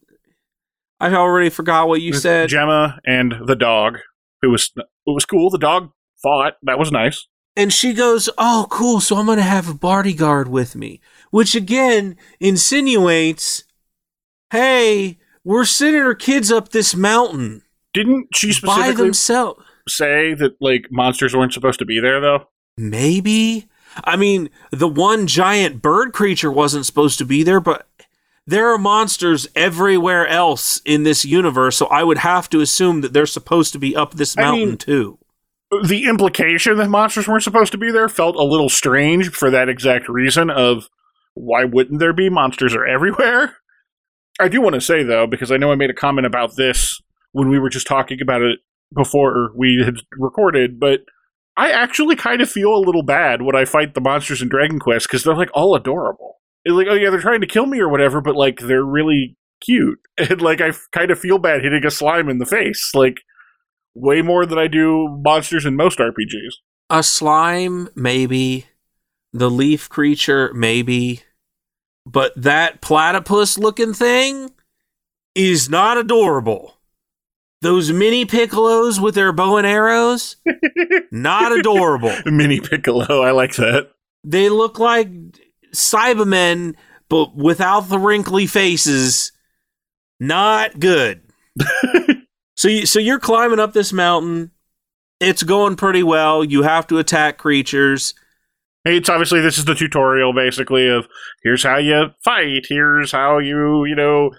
I already forgot what you With said. Gemma and the dog, who was it was cool. The dog fought. That was nice. and she goes, oh, cool, so I'm going to have a bodyguard with me. Which again insinuates, hey, We're sending our kids up this mountain Didn't she by specifically themselves. say that like monsters weren't supposed to be there though? Maybe. I mean, the one giant bird creature wasn't supposed to be there, but there are monsters everywhere else in this universe, so I would have to assume that they're supposed to be up this I mountain mean- too. The implication that monsters weren't supposed to be there felt a little strange for that exact reason of why wouldn't there be monsters are everywhere? I do want to say though, because I know I made a comment about this when we were just talking about it before we had recorded, but I actually kind of feel a little bad when I fight the monsters in Dragon Quest because they're like all adorable. It's like, oh yeah, they're trying to kill me or whatever, but like they're really cute. And like I kind of feel bad hitting a slime in the face. Like way more than I do monsters in most RPGs. A slime, maybe. The leaf creature, maybe. But that platypus looking thing is not adorable. Those mini piccolos with their bow and arrows, not adorable. Mini Piccolo, I like that. They look like Cybermen, but without the wrinkly faces. Not good. so, you, so you're climbing up this mountain. It's going pretty well. You have to attack creatures. It's obviously this is the tutorial basically of here's how you fight, here's how you, you know,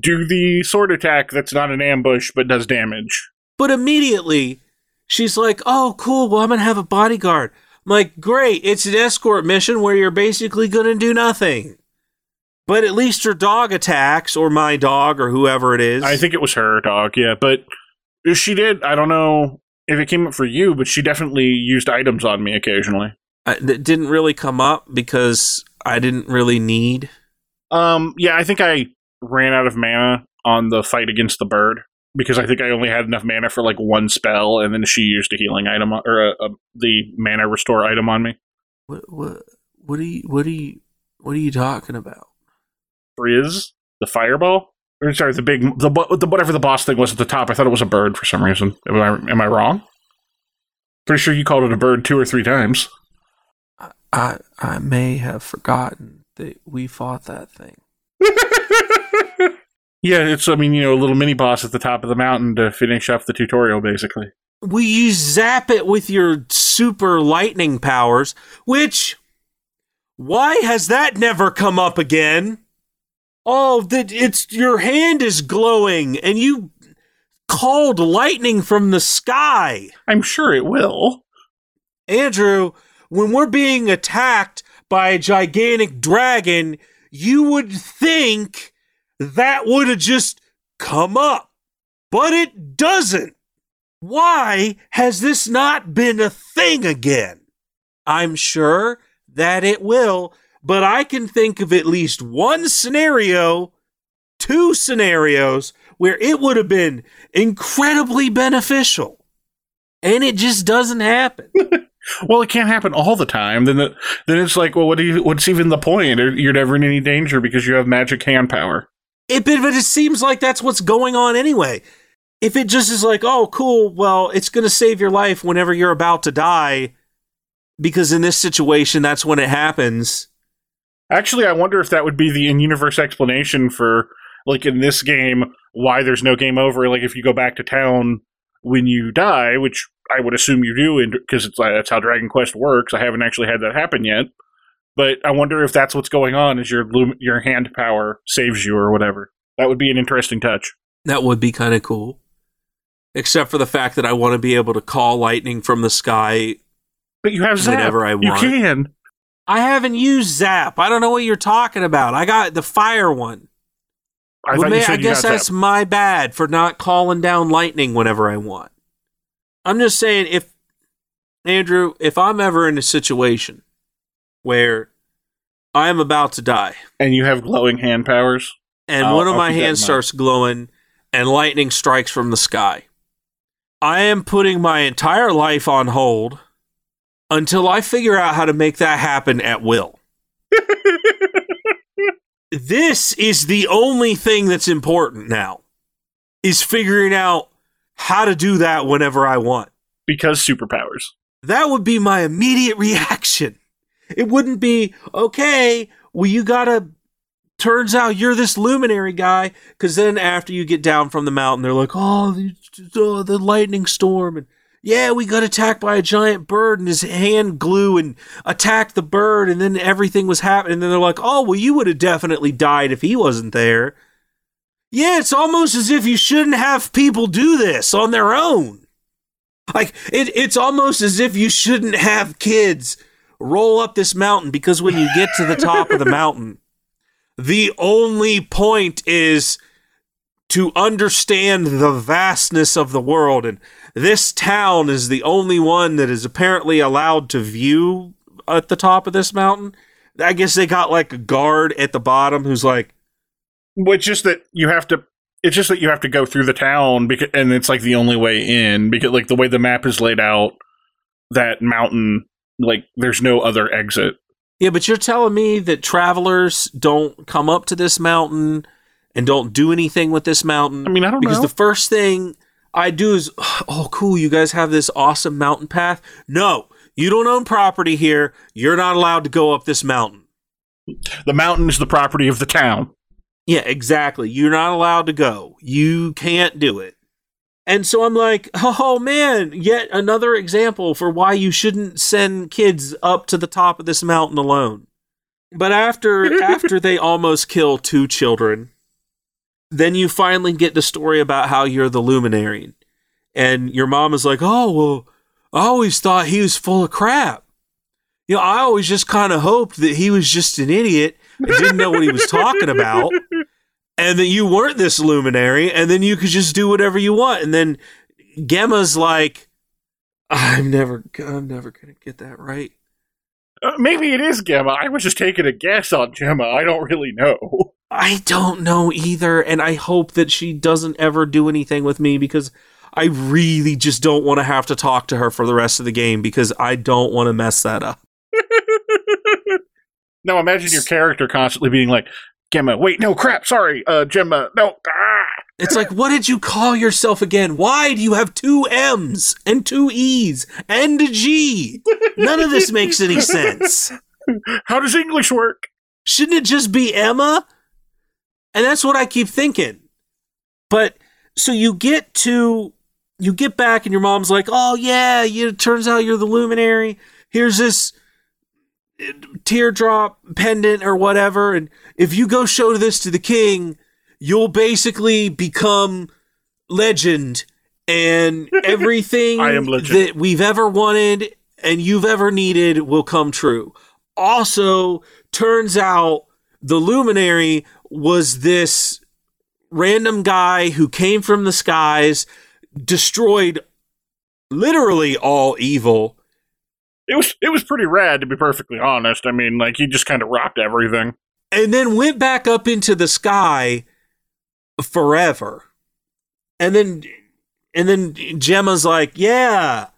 do the sword attack that's not an ambush but does damage. But immediately, she's like, "Oh, cool. Well, I'm gonna have a bodyguard." I'm like, "Great! It's an escort mission where you're basically gonna do nothing." But at least your dog attacks, or my dog, or whoever it is. I think it was her dog, yeah, but she did, I don't know if it came up for you, but she definitely used items on me occasionally. I, that didn't really come up because I didn't really need. Um, yeah, I think I ran out of mana on the fight against the bird because I think I only had enough mana for like one spell, and then she used a healing item or a, a, the mana restore item on me. What what what are you what are you what are you talking about? Frizz, the fireball. Or sorry, the big the, the whatever the boss thing was at the top. I thought it was a bird for some reason. Am I am I wrong? Pretty sure you called it a bird two or three times. I I may have forgotten that we fought that thing. yeah, it's I mean you know a little mini boss at the top of the mountain to finish up the tutorial basically. We you zap it with your super lightning powers, which why has that never come up again? Oh, that it's your hand is glowing and you called lightning from the sky. I'm sure it will. Andrew, when we're being attacked by a gigantic dragon, you would think that would have just come up. But it doesn't. Why has this not been a thing again? I'm sure that it will, but I can think of at least one scenario, two scenarios, where it would have been incredibly beneficial. And it just doesn't happen. Well, it can't happen all the time. Then the, then it's like, well, what do you? What's even the point? You're never in any danger because you have magic hand power. It, but, it seems like that's what's going on anyway. If it just is like, oh, cool, well, it's going to save your life whenever you're about to die, because in this situation, that's when it happens. Actually, I wonder if that would be the in-universe explanation for, like, in this game, why there's no game over. Like, if you go back to town when you die, which I would assume you do, because it's uh, that's how Dragon Quest works. I haven't actually had that happen yet, but I wonder if that's what's going on. Is your your hand power saves you or whatever? That would be an interesting touch. That would be kind of cool. Except for the fact that I want to be able to call lightning from the sky But you have Zap. whenever I want. You can. I haven't used Zap. I don't know what you're talking about. I got the fire one. I Well, thought may- you I guess that's Zap. my bad for not calling down lightning whenever I want. I'm just saying, if Andrew, if I'm ever in a situation where I am about to die And you have glowing hand powers. and I'll- one of I'll my that hands starts glowing and lightning strikes from the sky, I am putting my entire life on hold until I figure out how to make that happen at will. this is the only thing that's important now is figuring out how to do that whenever I want. because superpowers. That would be my immediate reaction. It wouldn't be, okay, well, you gotta turns out you're this luminary guy. Because then after you get down from the mountain, they're like, oh, the, oh, the lightning storm. And yeah, we got attacked by a giant bird and his hand glue and attacked the bird. And then everything was happening. And then they're like, oh, well, you would have definitely died if he wasn't there. Yeah, it's almost as if you shouldn't have people do this on their own. Like, it, it's almost as if you shouldn't have kids roll up this mountain because when you get to the top of the mountain, the only point is to understand the vastness of the world. And this town is the only one that is apparently allowed to view at the top of this mountain. I guess they got like a guard at the bottom who's like, Well, it's just that you have to. It's just that you have to go through the town because, and it's like the only way in because, like, the way the map is laid out, that mountain, like, there's no other exit. Yeah, but you're telling me that travelers don't come up to this mountain and don't do anything with this mountain? I mean, I don't because know. the first thing I do is, oh, cool, you guys have this awesome mountain path. No, you don't own property here. You're not allowed to go up this mountain. the mountain is the property of the town. Yeah, exactly. You're not allowed to go. You can't do it. And so I'm like, oh man, yet another example for why you shouldn't send kids up to the top of this mountain alone. But after after they almost kill two children, then you finally get the story about how you're the luminary. And your mom is like, "Oh, well, I always thought he was full of crap. You know, I always just kind of hoped that he was just an idiot and didn't know what he was talking about." and that you weren't this luminary, and then you could just do whatever you want. And then Gemma's like, I'm never, I'm never gonna get that right. Uh, maybe it is Gemma. I was just taking a guess on Gemma. I don't really know. I don't know either, and I hope that she doesn't ever do anything with me because I really just don't want to have to talk to her for the rest of the game because I don't want to mess that up. now imagine your character constantly being like, Gemma, wait, no, crap, sorry, uh, Gemma, no, ah. It's like, what did you call yourself again? Why do you have two M's and two E's and a G? None of this makes any sense. How does English work? Shouldn't it just be Emma? And that's what I keep thinking. But so you get to you get back and your mom's like, "Oh yeah, you it turns out you're the luminary. Here's this uh, teardrop pendant or whatever and if you go show this to the king, you'll basically become legend and everything I am legend. that we've ever wanted and you've ever needed will come true. Also, turns out the luminary was this random guy who came from the skies, destroyed literally all evil. It was it was pretty rad to be perfectly honest. I mean, like he just kind of rocked everything. and then went back up into the sky forever. And then and then Gemma's like, "Yeah.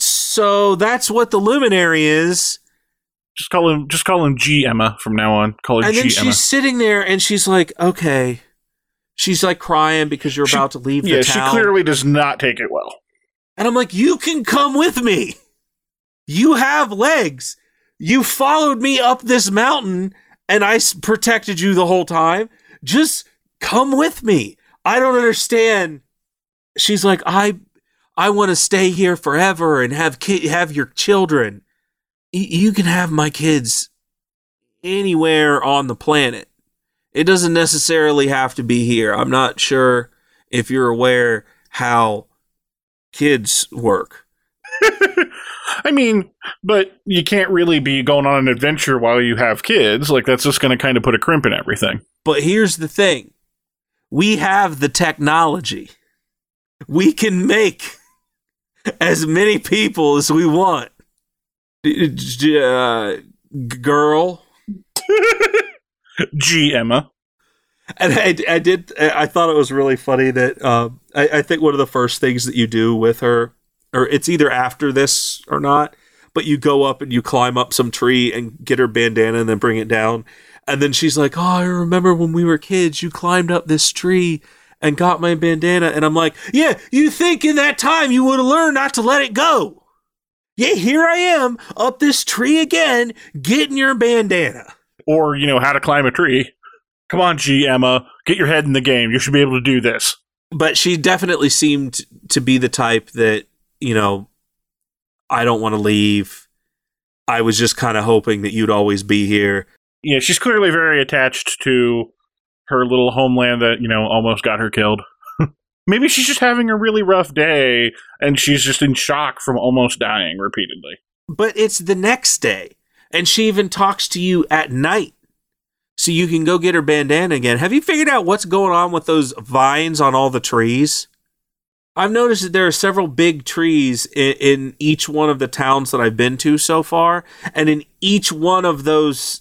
So that's what the luminary is." Just call him just call him G Emma from now on. Call her And then G she's Emma. sitting there and she's like, "Okay." She's like crying because you're She- about to leave the Yeah, she clearly does not take it well. And I'm like, you can come with me. You have legs. You followed me up this mountain and I s- protected you the whole time. Just come with me. I don't understand. She's like, I I want to stay here forever and have ki- have your children. You can have my kids anywhere on the planet. It doesn't necessarily have to be here. I'm not sure if you're aware how kids work. I mean, but you can't really be going on an adventure while you have kids. Like that's just going to kind of put a crimp in everything. But here's the thing we have the technology, we can make as many people as we want. Uh, girl. G Emma. And I, I did. I thought it was really funny that uh, I, I think one of the first things that you do with her, or it's either after this or not, but you go up and you climb up some tree and get her bandana and then bring it down, and then she's like, "Oh, I remember when we were kids, you climbed up this tree and got my bandana," and I'm like, "Yeah, you think in that time you would have learned not to let it go." Yeah, here I am up this tree again, getting your bandana. Or, you know, how to climb a tree. Come on, G Emma, get your head in the game. You should be able to do this. But she definitely seemed to be the type that, you know, I don't want to leave. I was just kind of hoping that you'd always be here. Yeah, she's clearly very attached to her little homeland that, you know, almost got her killed. Maybe she's just having a really rough day and she's just in shock from almost dying repeatedly. But it's the next day. And she even talks to you at night so you can go get her bandana again. Have you figured out what's going on with those vines on all the trees? I've noticed that there are several big trees in, in, each one of the towns that I've been to so far, and in each one of those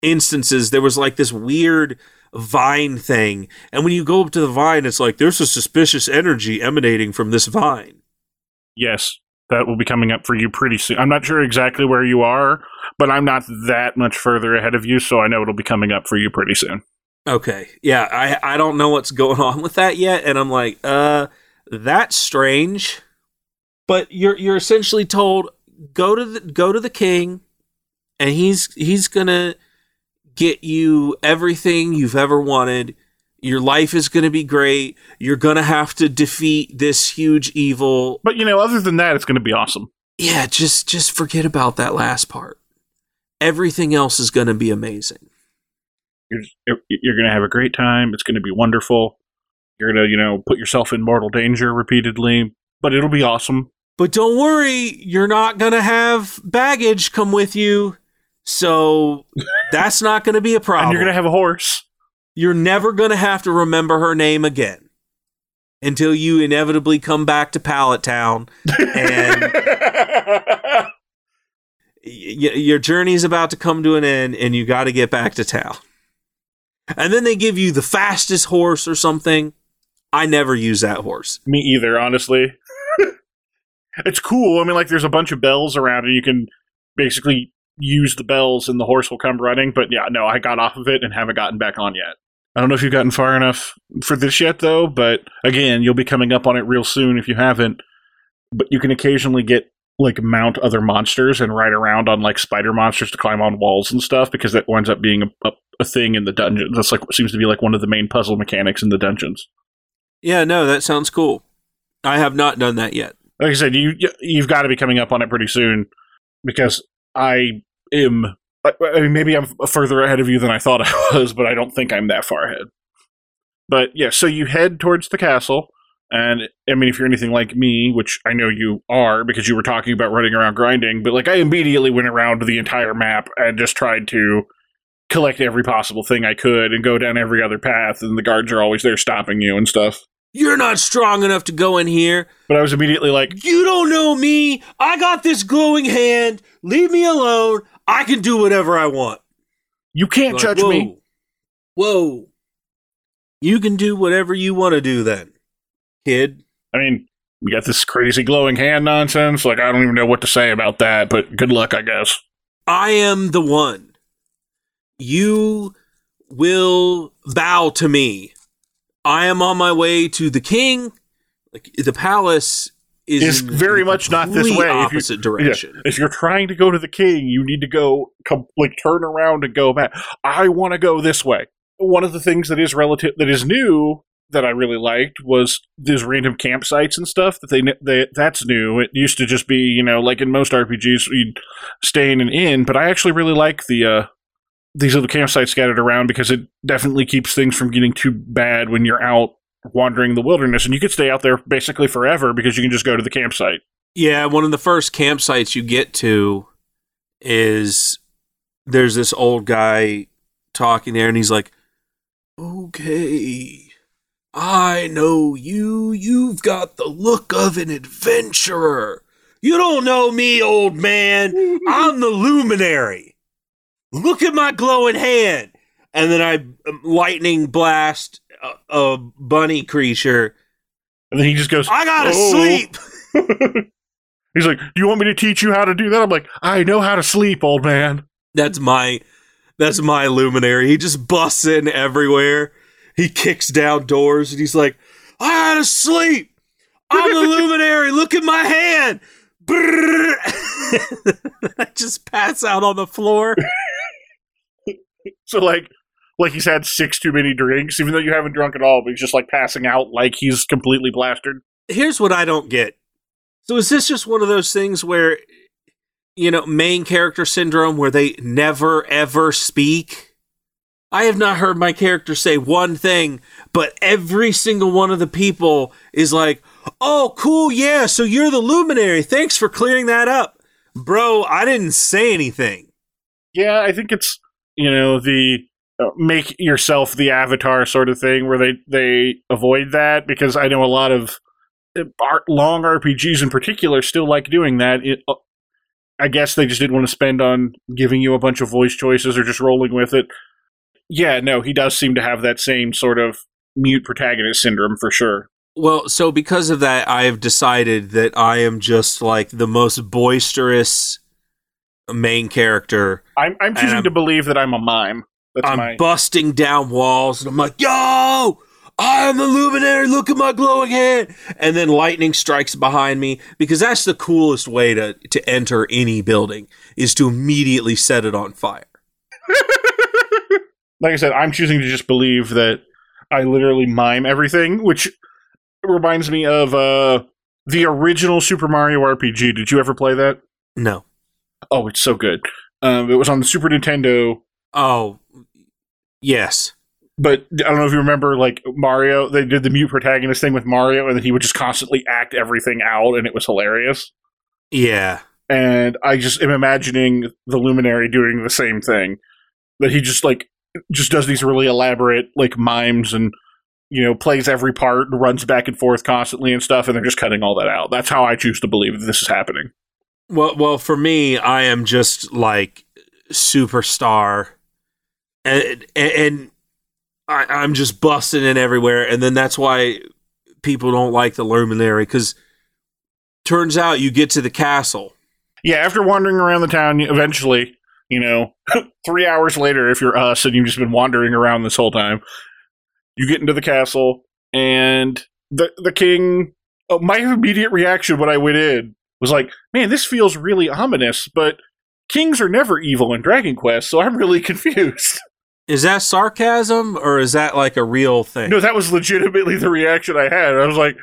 instances, there was like this weird vine thing. And when you go up to the vine, it's like there's a suspicious energy emanating from this vine. Yes, that will be coming up for you pretty soon. I'm not sure exactly where you are, but I'm not that much further ahead of you, so I know it'll be coming up for you pretty soon. Okay. Yeah, I I don't know what's going on with that yet and I'm like, uh that's strange. But you're you're essentially told go to the go to the king and he's he's going to get you everything you've ever wanted. Your life is going to be great. You're going to have to defeat this huge evil. But you know, other than that, it's going to be awesome. Yeah, just just forget about that last part. Everything else is going to be amazing. You're you're going to have a great time. It's going to be wonderful. You're going to, you know, put yourself in mortal danger repeatedly, but it'll be awesome. But don't worry, you're not going to have baggage come with you. So that's not going to be a problem. and you're going to have a horse. You're never going to have to remember her name again until you inevitably come back to Pallet Town and y- your journey is about to come to an end and you got to get back to town. And then they give you the fastest horse or something. I never use that horse. Me either, honestly. it's cool. I mean, like, there's a bunch of bells around, and you can basically use the bells, and the horse will come running. But yeah, no, I got off of it and haven't gotten back on yet. I don't know if you've gotten far enough for this yet, though. But again, you'll be coming up on it real soon if you haven't. But you can occasionally get like mount other monsters and ride around on like spider monsters to climb on walls and stuff because that winds up being a, a, a thing in the dungeon. That's like seems to be like one of the main puzzle mechanics in the dungeons. Yeah, no, that sounds cool. I have not done that yet. like I said, you you've got to be coming up on it pretty soon because I am. I I mean, maybe I'm further ahead of you than I thought I was, but I don't think I'm that far ahead. But yeah, so you head towards the castle, and I mean, if you're anything like me, which I know you are because you were talking about running around grinding, but like I immediately went around the entire map and just tried to collect every possible thing I could and go down every other path, and the guards are always there stopping you and stuff. You're not strong enough to go in here. But I was immediately like, You don't know me. I got this glowing hand. Leave me alone. I can do whatever I want. "You can't Like, judge whoa. me." Whoa. You can do whatever you want to do then, kid. I mean, we got this crazy glowing hand nonsense. Like, I don't even know what to say about that, but good luck, I guess. I am the one. You will bow to me. I am on my way to the king. Like the palace is It's very much not this way. If you- Opposite direction. If you're trying to go to the king, you need to go, come, like, turn around and go back. I want to go this way. One of the things that is relative, that is new, that I really liked was these random campsites and stuff that they, they that's new. It used to just be, you know, like in most RPGs, you'd stay in an inn, but I actually really like the, uh, these little campsites scattered around because it definitely keeps things from getting too bad when you're out wandering the wilderness and you could stay out there basically forever because you can just go to the campsite. Yeah, one of the first campsites you get to is there's this old guy talking there, and he's like, Okay, I know you. You've got the look of an adventurer. You don't know me, old man. I'm the luminary. Look at my glowing hand. And then I um, lightning blast a, a bunny creature. And then he just goes, I gotta "Oh." sleep. He's like, "Do you want me to teach you how to do that?" I'm like, "I know how to sleep, old man." That's my that's my luminary. He just busts in everywhere. He kicks down doors and he's like, I gotta sleep. I'm the luminary. Look at my hand. I just pass out on the floor. So like, like he's had six too many drinks, even though you haven't drunk at all, but he's just like passing out like he's completely plastered. Here's what I don't get. So is this just one of those things where you know, main character syndrome where they never ever speak? I have not heard my character say one thing, but every single one of the people is like, "Oh, cool, yeah, so you're the luminary. Thanks for clearing that up." Bro, I didn't say anything. Yeah, I think it's you know the make yourself the avatar sort of thing where they they avoid that because I know a lot of uh, art, long RPGs in particular still like doing that. It, uh, I guess they just didn't want to spend on giving you a bunch of voice choices or just rolling with it. Yeah, no, he does seem to have that same sort of mute protagonist syndrome for sure. Well, so because of that, I have decided that I am just like the most boisterous main character. I'm, I'm choosing I'm, to believe that I'm a mime. That's I'm my... busting down walls, and I'm like, "Yo, I am the luminary. Look at my glowing hand!" And then lightning strikes behind me because that's the coolest way to to enter any building is to immediately set it on fire. like I said, I'm choosing to just believe that I literally mime everything, which reminds me of uh, the original Super Mario RPG. Did you ever play that? No. Oh, it's so good. Um, it was on the Super Nintendo. Oh, yes. But I don't know if you remember, like Mario, they did the mute protagonist thing with Mario, and then he would just constantly act everything out, and it was hilarious. Yeah. And I just am imagining the Luminary doing the same thing. That he just like just does these really elaborate like mimes and you know plays every part, runs back and forth constantly and stuff, and they're just cutting all that out. That's how I choose to believe that this is happening. Well, well, for me, I am just like superstar, and and I, I'm just busting in everywhere, and then that's why people don't like the luminary because turns out you get to the castle. Yeah, after wandering around the town, eventually, you know, three hours later, if you're us and you've just been wandering around this whole time, you get into the castle, and the the king. Oh, my immediate reaction when I went in was like, man, this feels really ominous, but kings are never evil in Dragon Quest, so I'm really confused. Is that sarcasm or is that like a real thing? No, that was legitimately the reaction I had. I was like,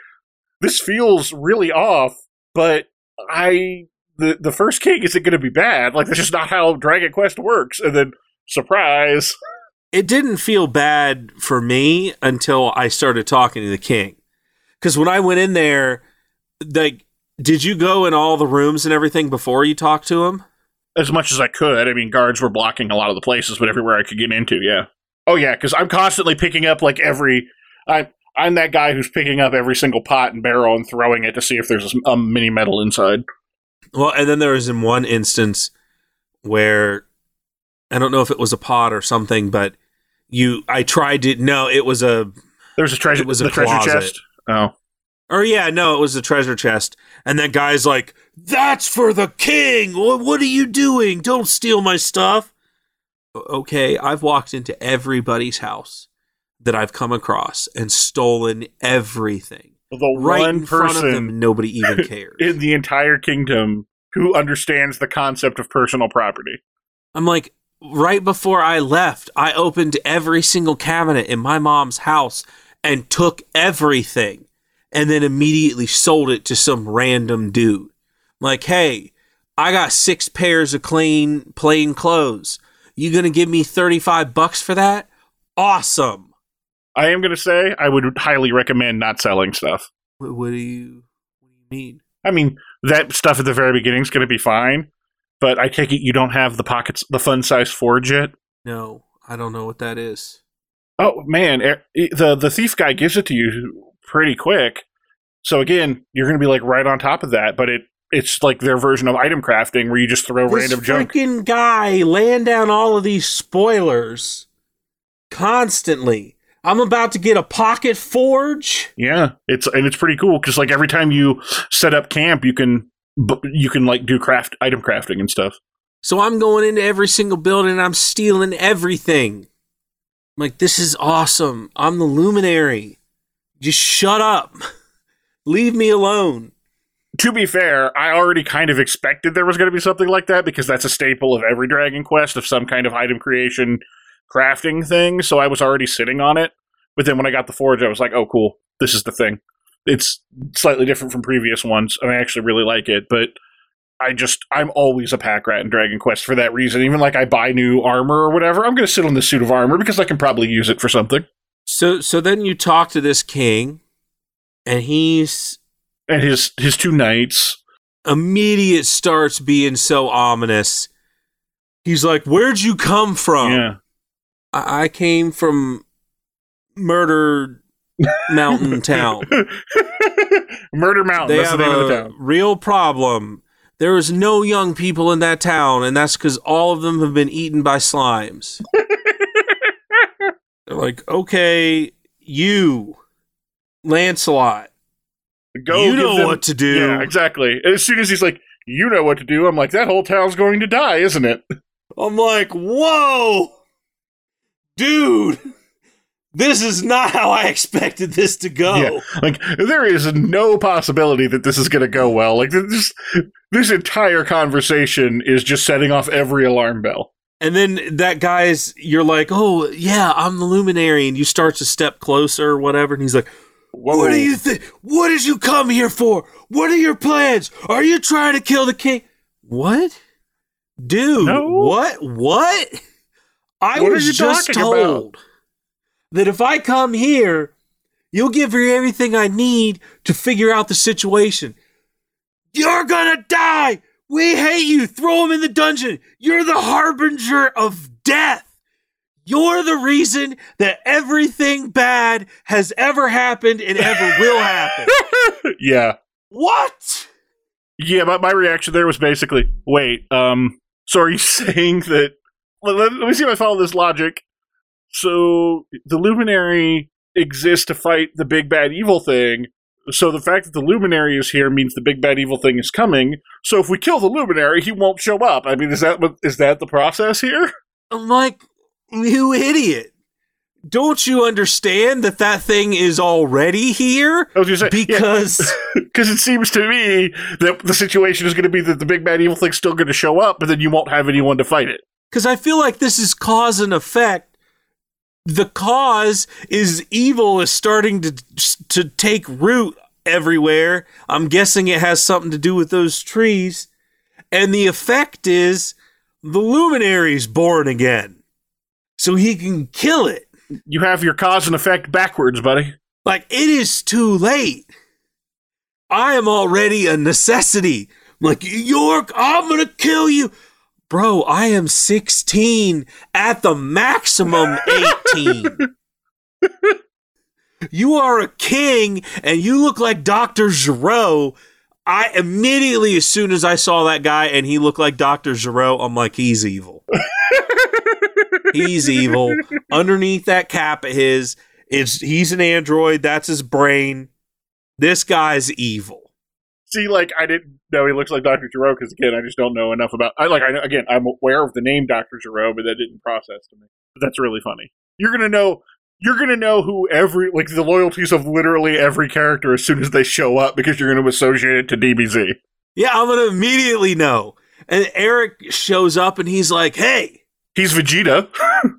this feels really off, but I the the first king isn't going to be bad. Like that's just not how Dragon Quest works. And then surprise, it didn't feel bad for me until I started talking to the king. Because when I went in there, like did you go in all the rooms and everything before you talked to him? As much as I could. I mean, guards were blocking a lot of the places, but everywhere I could get into, yeah. Oh yeah, because I'm constantly picking up like every. I I'm that guy who's picking up every single pot and barrel and throwing it to see if there's a, a mini medal inside. Well, and then there was in one instance where I don't know if it was a pot or something, but you I tried to no, it was a there was a treasure it was a treasure chest. Oh. Or yeah, no, it was a treasure chest. And that guy's like, "That's for the king. What, what are you doing? Don't steal my stuff." Okay, I've walked into everybody's house that I've come across and stolen everything. The right one in front person of them, nobody even cares in the entire kingdom who understands the concept of personal property. I'm like, right before I left, I opened every single cabinet in my mom's house and took everything and then immediately sold it to some random dude. Like, hey, I got six pairs of clean, plain clothes. You gonna give me 35 bucks for that? Awesome. I am gonna say I would highly recommend not selling stuff. What, what do you what do you mean? I mean, that stuff at the very beginning is gonna be fine, but I take it you don't have the pockets the fun size forge yet? No, I don't know what that is. Oh man, the the thief guy gives it to you pretty quick. So again, you're going to be like right on top of that, but it it's like their version of item crafting where you just throw this random junk. Freaking guy laying down all of these spoilers constantly. I'm about to get a pocket forge. Yeah, it's and it's pretty cool because like every time you set up camp, you can you can like do craft item crafting and stuff. So I'm going into every single building and I'm stealing everything. I'm like this is awesome. I'm the luminary. Just shut up. Leave me alone. To be fair, I already kind of expected there was going to be something like that because that's a staple of every Dragon Quest of some kind of item creation crafting thing, so I was already sitting on it. But then when I got the forge, I was like, "Oh, cool! This is the thing." It's slightly different from previous ones, and I actually really like it. But I just I'm always a pack rat in Dragon Quest for that reason. Even like I buy new armor or whatever, I'm going to sit on this suit of armor because I can probably use it for something. So so then you talk to this king, and he's And his his two knights. immediate starts being so ominous. He's like, "Where'd you come from?" Yeah, I, I came from Murder Mountain Town. Murder Mountain. They that's have the name a of the town. real problem. There is no young people in that town, and that's because all of them have been eaten by slimes. They're like, okay, you, Lancelot, Go you know them- what to do. Yeah, exactly. And As soon as he's like, "You know what to do," I'm like, "That whole town's going to die, isn't it?" I'm like, whoa, dude, this is not how I expected this to go. Yeah. Like there is no possibility that this is going to go well. Like this this entire conversation is just setting off every alarm bell. And then that guy's, you're like, oh, yeah, I'm the luminary. And you start to step closer or whatever. And he's like, Whoa. What do you think? What did you come here for? What are your plans? Are you trying to kill the king? What? Dude, No. what? What? I What was just talking about? told that if I come here, you'll give me everything I need to figure out the situation. You're gonna die! We hate you! Throw him in the dungeon! You're the harbinger of death! You're the reason that everything bad has ever happened and ever will happen. yeah. What? Yeah, but my reaction there was basically, "Wait, um so are you saying that let- let me see if I follow this logic. So the luminary exists to fight the big bad evil thing. So the fact that the luminary is here means the big bad evil thing is coming. So if we kill the luminary, he won't show up. I mean, is that what is that the process here? I'm like, you idiot. Don't you understand that that thing is already here? I was going to say Because because it seems to me that the situation is going to be that the big bad evil thing's still going to show up, but then you won't have anyone to fight it. because I feel like this is cause and effect. The cause is evil is starting to to take root everywhere. I'm guessing it has something to do with those trees, and the effect is the luminary's born again, so he can kill it. You have your cause and effect backwards, buddy. Like it is too late. I am already a necessity. Like York, I'm gonna kill you. Bro, I am 16 at the maximum 18. you are a king and you look like Dr. Gero. I immediately, as soon as I saw that guy and he looked like Dr. Gero, I'm like, he's evil. he's evil. Underneath that cap of his, it's he's an android. That's his brain. This guy's evil. See, like I didn't know he looks like Doctor Gero because again, I just don't know enough about. I like I know, again, I'm aware of the name Doctor Gero, but that didn't process to me. But that's really funny. You're gonna know. You're gonna know who every like the loyalties of literally every character as soon as they show up because you're gonna associate it to DBZ. Yeah, I'm gonna immediately know. And Erik shows up and he's like, "Hey, He's Vegeta.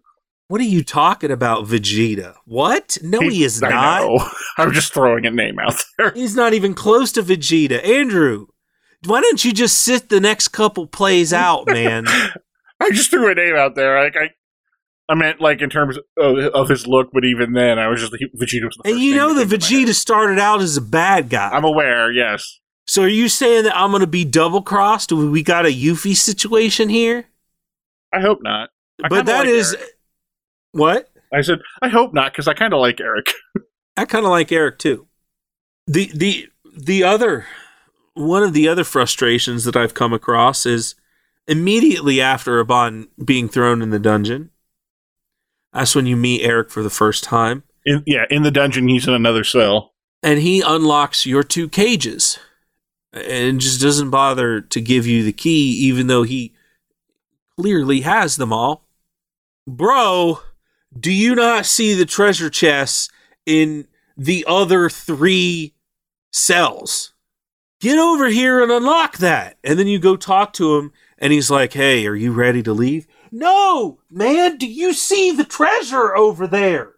what are you talking about, Vegeta? What? No, he, is I not. know. I'm just throwing a name out there. He's not even close to Vegeta. Andrew, why don't you just sit the next couple plays out, man? I just threw a name out there. Like I, I meant like in terms of, of his look, but even then, I was just he, Vegeta was the and you know that that came to my head. Vegeta started out as a bad guy. I'm aware. Yes. so are you saying that I'm gonna be double crossed? We got a Yuffie situation here? I hope not. I but that like is Erik. What? I said, I hope not, because I kind of like Erik. I kind of like Erik too. The the the other one of the other frustrations that I've come across is immediately after Aban being thrown in the dungeon. That's when you meet Erik for the first time, In, yeah, in the dungeon, he's in another cell. and he unlocks your two cages, and just doesn't bother to give you the key, even though he clearly has them all. Bro, do you not see the treasure chests in the other three cells? Get over here and unlock that. And then you go talk to him, and he's like, Hey, are you ready to leave? no, man, do you see the treasure over there?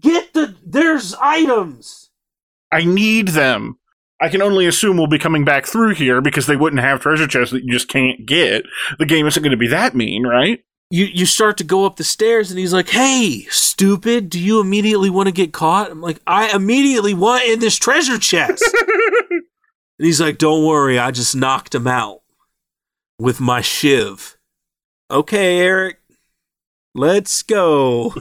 Get the, there's items. I need them. I can only assume we'll be coming back through here because they wouldn't have treasure chests that you just can't get. The game isn't going to be that mean, right? You, you start to go up the stairs and he's like, hey, stupid, do you immediately want to get caught? I'm like, I immediately want in this treasure chest. and he's like, don't worry, I just knocked him out with my shiv. Okay, Erik, let's go.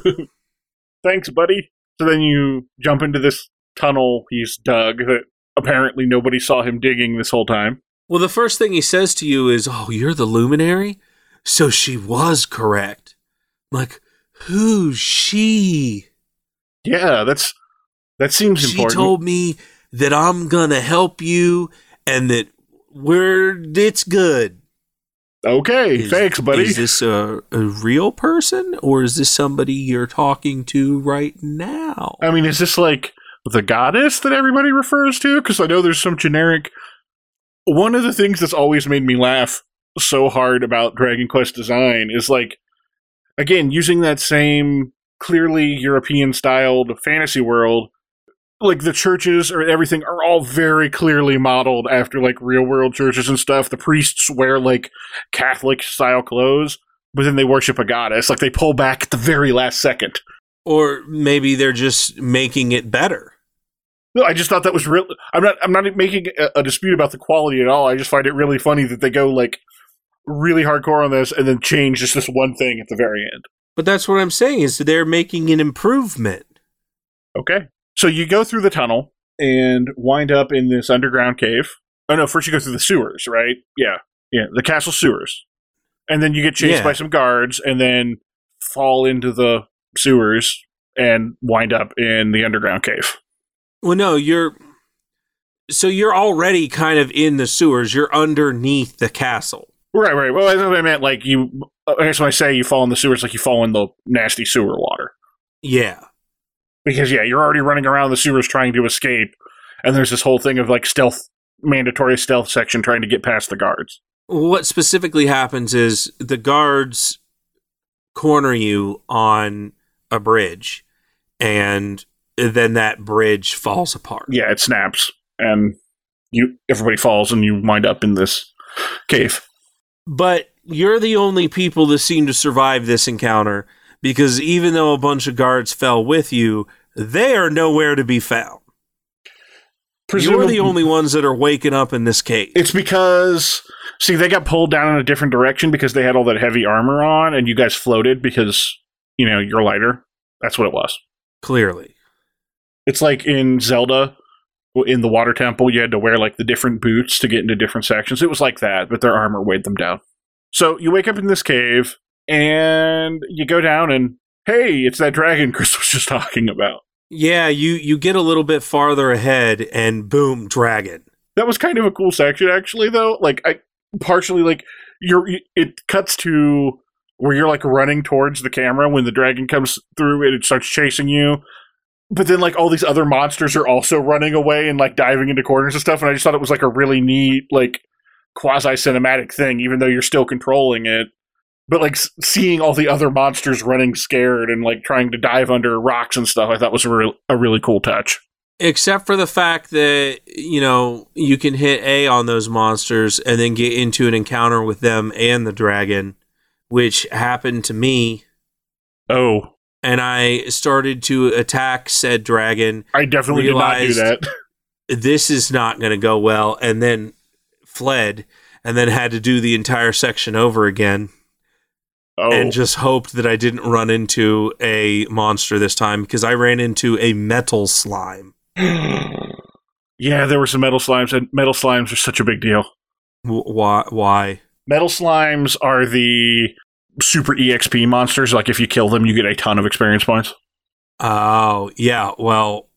Thanks, buddy. So then you jump into this tunnel he's dug that apparently nobody saw him digging this whole time. Well, the first thing he says to you is, "Oh, you're the luminary." So she was correct. I'm like, who's she? Yeah, that's that seems She important. She told me that I'm gonna help you and that we're it's good. okay, Is- thanks, buddy. Is this a, a real person or is this somebody you're talking to right now? I mean, is this like the goddess that everybody refers to? Because I know there's some generic. One of the things that's always made me laugh so hard about Dragon Quest design is like, again, using that same clearly European styled fantasy world. Like the churches or everything are all very clearly modeled after like real world churches and stuff. The priests wear like Catholic style clothes, but then they worship a goddess. Like they pull back at the very last second. Or maybe they're just making it better. No, I just thought that was real. I'm not. I'm not making a, a dispute about the quality at all. I just find it really funny that they go like really hardcore on this and then change just this one thing at the very end. But that's what I'm saying is they're making an improvement. Okay, so you go through the tunnel and wind up in this underground cave. Oh no! First you go through the sewers, right? Yeah, yeah, the castle sewers, and then you get chased Yeah. by some guards, and then fall into the sewers and wind up in the underground cave. Well, no, you're. So you're already kind of in the sewers. You're underneath the castle. Right, right. Well, that's what I meant. Like you, I guess when I say you fall in the sewers, like you fall in the nasty sewer water. Yeah. Because yeah, you're already running around the sewers trying to escape, and there's this whole thing of like stealth, mandatory stealth section trying to get past the guards. What specifically happens is the guards corner you on a bridge, and then that bridge falls apart. Yeah, it snaps, and you everybody falls, and you wind up in this cave. But you're the only people that seem to survive this encounter because even though a bunch of guards fell with you, they are nowhere to be found. You're the only ones that are waking up in this cave. It's because see they got pulled down in a different direction because they had all that heavy armor on, and you guys floated because you know you're lighter. That's what it was. Clearly. It's like in Zelda, in the water temple, you had to wear like the different boots to get into different sections. It was like that, but their armor weighed them down. So you wake up in this cave and you go down, and hey, it's that dragon Chris was just talking about. Yeah, you you get a little bit farther ahead and boom, dragon. That was kind of a cool section, actually. Though, like I partially like you're it cuts to where you're like running towards the camera when the dragon comes through and it starts chasing you. But then, like all these other monsters are also running away and like diving into corners and stuff. And I just thought it was like a really neat, like quasi cinematic thing, even though you're still controlling it. But like s- seeing all the other monsters running scared and like trying to dive under rocks and stuff, I thought was a, real, a really cool touch. Except for the fact that, you know, you can hit A on those monsters and then get into an encounter with them and the dragon, which happened to me. Oh, And I started to attack said dragon. I definitely Realized- did not do that. This is not going to go well. And then fled and then had to do the entire section over again. Oh, and just hoped that I didn't run into a monster this time because I ran into a metal slime. yeah, there were some metal slimes, and metal slimes are such a big deal. W- why? Why? Metal slimes are the super EXP monsters. Like if you kill them, you get a ton of experience points. Oh, yeah. Well,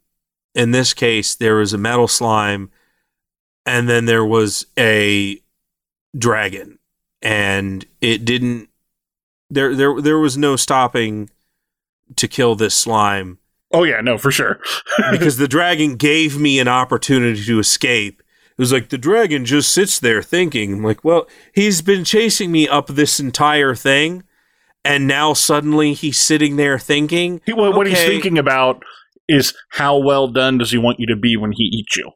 in this case, there was a metal slime, and then there was a dragon, and it didn't. There, there, there was no stopping to kill this slime Oh yeah, no, for sure. because the dragon gave me an opportunity to escape, it was like the dragon just sits there thinking. I'm like, well, he's been chasing me up this entire thing, and now suddenly he's sitting there thinking. He, what, what he's thinking about is how well done does he want you to be when he eats you?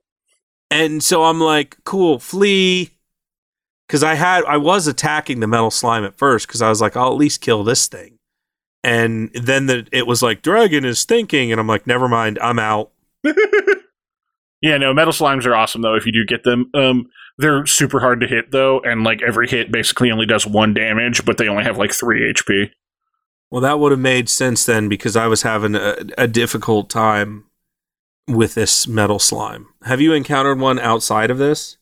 And so I'm like, cool, flee. Cause I had I was attacking the metal slime at first because I was like, I'll at least kill this thing. And then the, it was like, dragon is thinking, and I'm like, never mind, I'm out. Yeah, no, metal slimes are awesome though if you do get them. Um, they're super hard to hit though, and like every hit basically only does one damage, but they only have like three HP. Well, that would have made sense then because I was having a, a difficult time with this metal slime. Have you encountered one outside of this?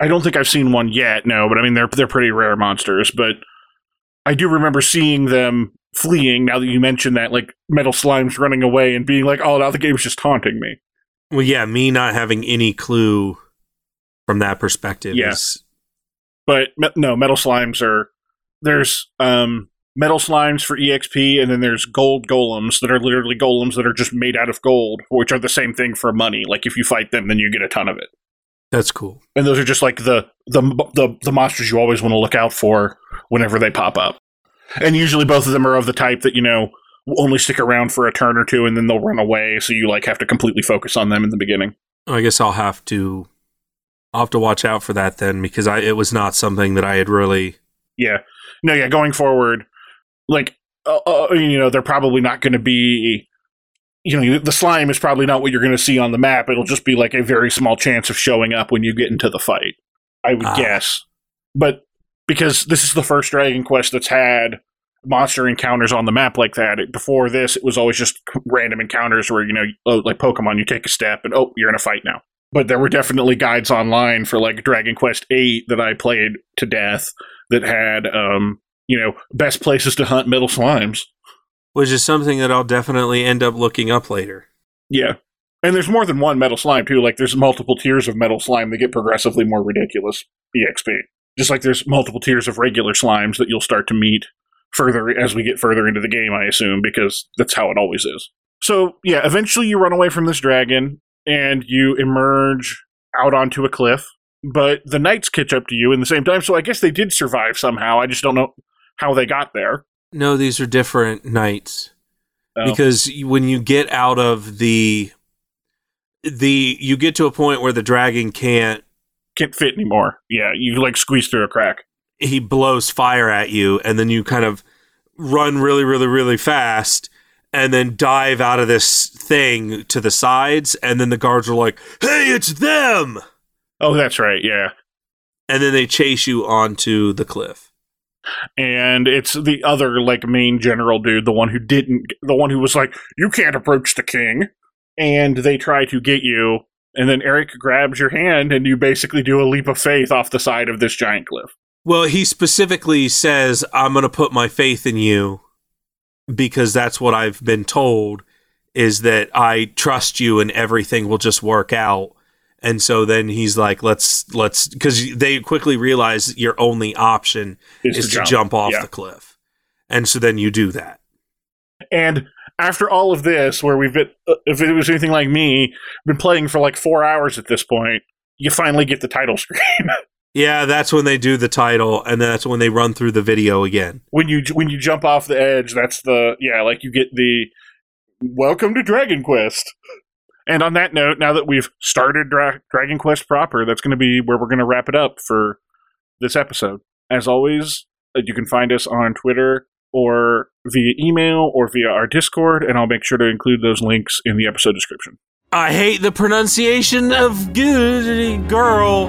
I don't think I've seen one yet, no, but I mean they're they're pretty rare monsters, but I do remember seeing them fleeing now that you mentioned that, like metal slimes running away and being like, Oh, now the game's just taunting me. Well, yeah, me not having any clue from that perspective Yeah. is But no, metal slimes are there's um metal slimes for EXP and then there's gold golems that are literally golems that are just made out of gold, which are the same thing for money. Like if you fight them then you get a ton of it. that's cool. and those are just like the the the, the monsters you always want to look out for whenever they pop up. And usually both of them are of the type that you know only stick around for a turn or two and then they'll run away, so you like have to completely focus on them in the beginning. I guess I'll have to I'll have to watch out for that then because I it was not something that I had really Yeah, no, yeah. Going forward, like uh, uh, you know, they're probably not going to be. You know, the slime is probably not what you're going to see on the map. It'll just be like a very small chance of showing up when you get into the fight. I would Ah. guess, but because this is the first Dragon Quest that's had monster encounters on the map like that. It- Before this, it was always just random encounters where you know, oh, like Pokemon, you take a step and oh, you're in a fight now. But there were definitely guides online for like Dragon Quest Eight that I played to death that had, um, you know, best places to hunt metal slimes. which is something that I'll definitely end up looking up later. Yeah. And there's more than one metal slime, too. Like, there's multiple tiers of metal slime that get progressively more ridiculous EXP. Just like there's multiple tiers of regular slimes that you'll start to meet further as we get further into the game, I assume, because that's how it always is. So, yeah, eventually you run away from this dragon and you emerge out onto a cliff, but the knights catch up to you in the same time. So I guess they did survive somehow. I just don't know how they got there. No, these are different knights. Oh. because when you get out of the the you get to a point where the dragon can't Can't fit anymore. Yeah, you like squeeze through a crack. He blows fire at you and then you kind of run really really really fast and then dive out of this thing to the sides and then the guards are like hey it's them Oh, that's right. Yeah. and then they chase you onto the cliff and it's the other like main general dude, the one who didn't, the one who was like, "You can't approach the king," and they try to get you, and then Erik grabs your hand, and you basically do a leap of faith off the side of this giant cliff. Well he specifically says i'm going to put my faith in you because that's what i've been told is that i trust you and everything will just work out and so then he's like let's let's because they quickly realize your only option Is, is to jump, off Yeah. the cliff. And so then you do that. And after all of this, where we've been, uh, if it was anything like me, been playing for like four hours at this point, you finally get the title screen. Yeah, that's when they do the title, and that's when they run through the video again. when you when you jump off the edge, that's the yeah, like you get the welcome to Dragon Quest. And on that note, now that we've started Dra- Dragon Quest proper, that's going to be where we're going to wrap it up for this episode. As always, uh, you can find us on Twitter or via email or via our Discord, and I'll make sure to include those links in the episode description. I hate the pronunciation of good girl.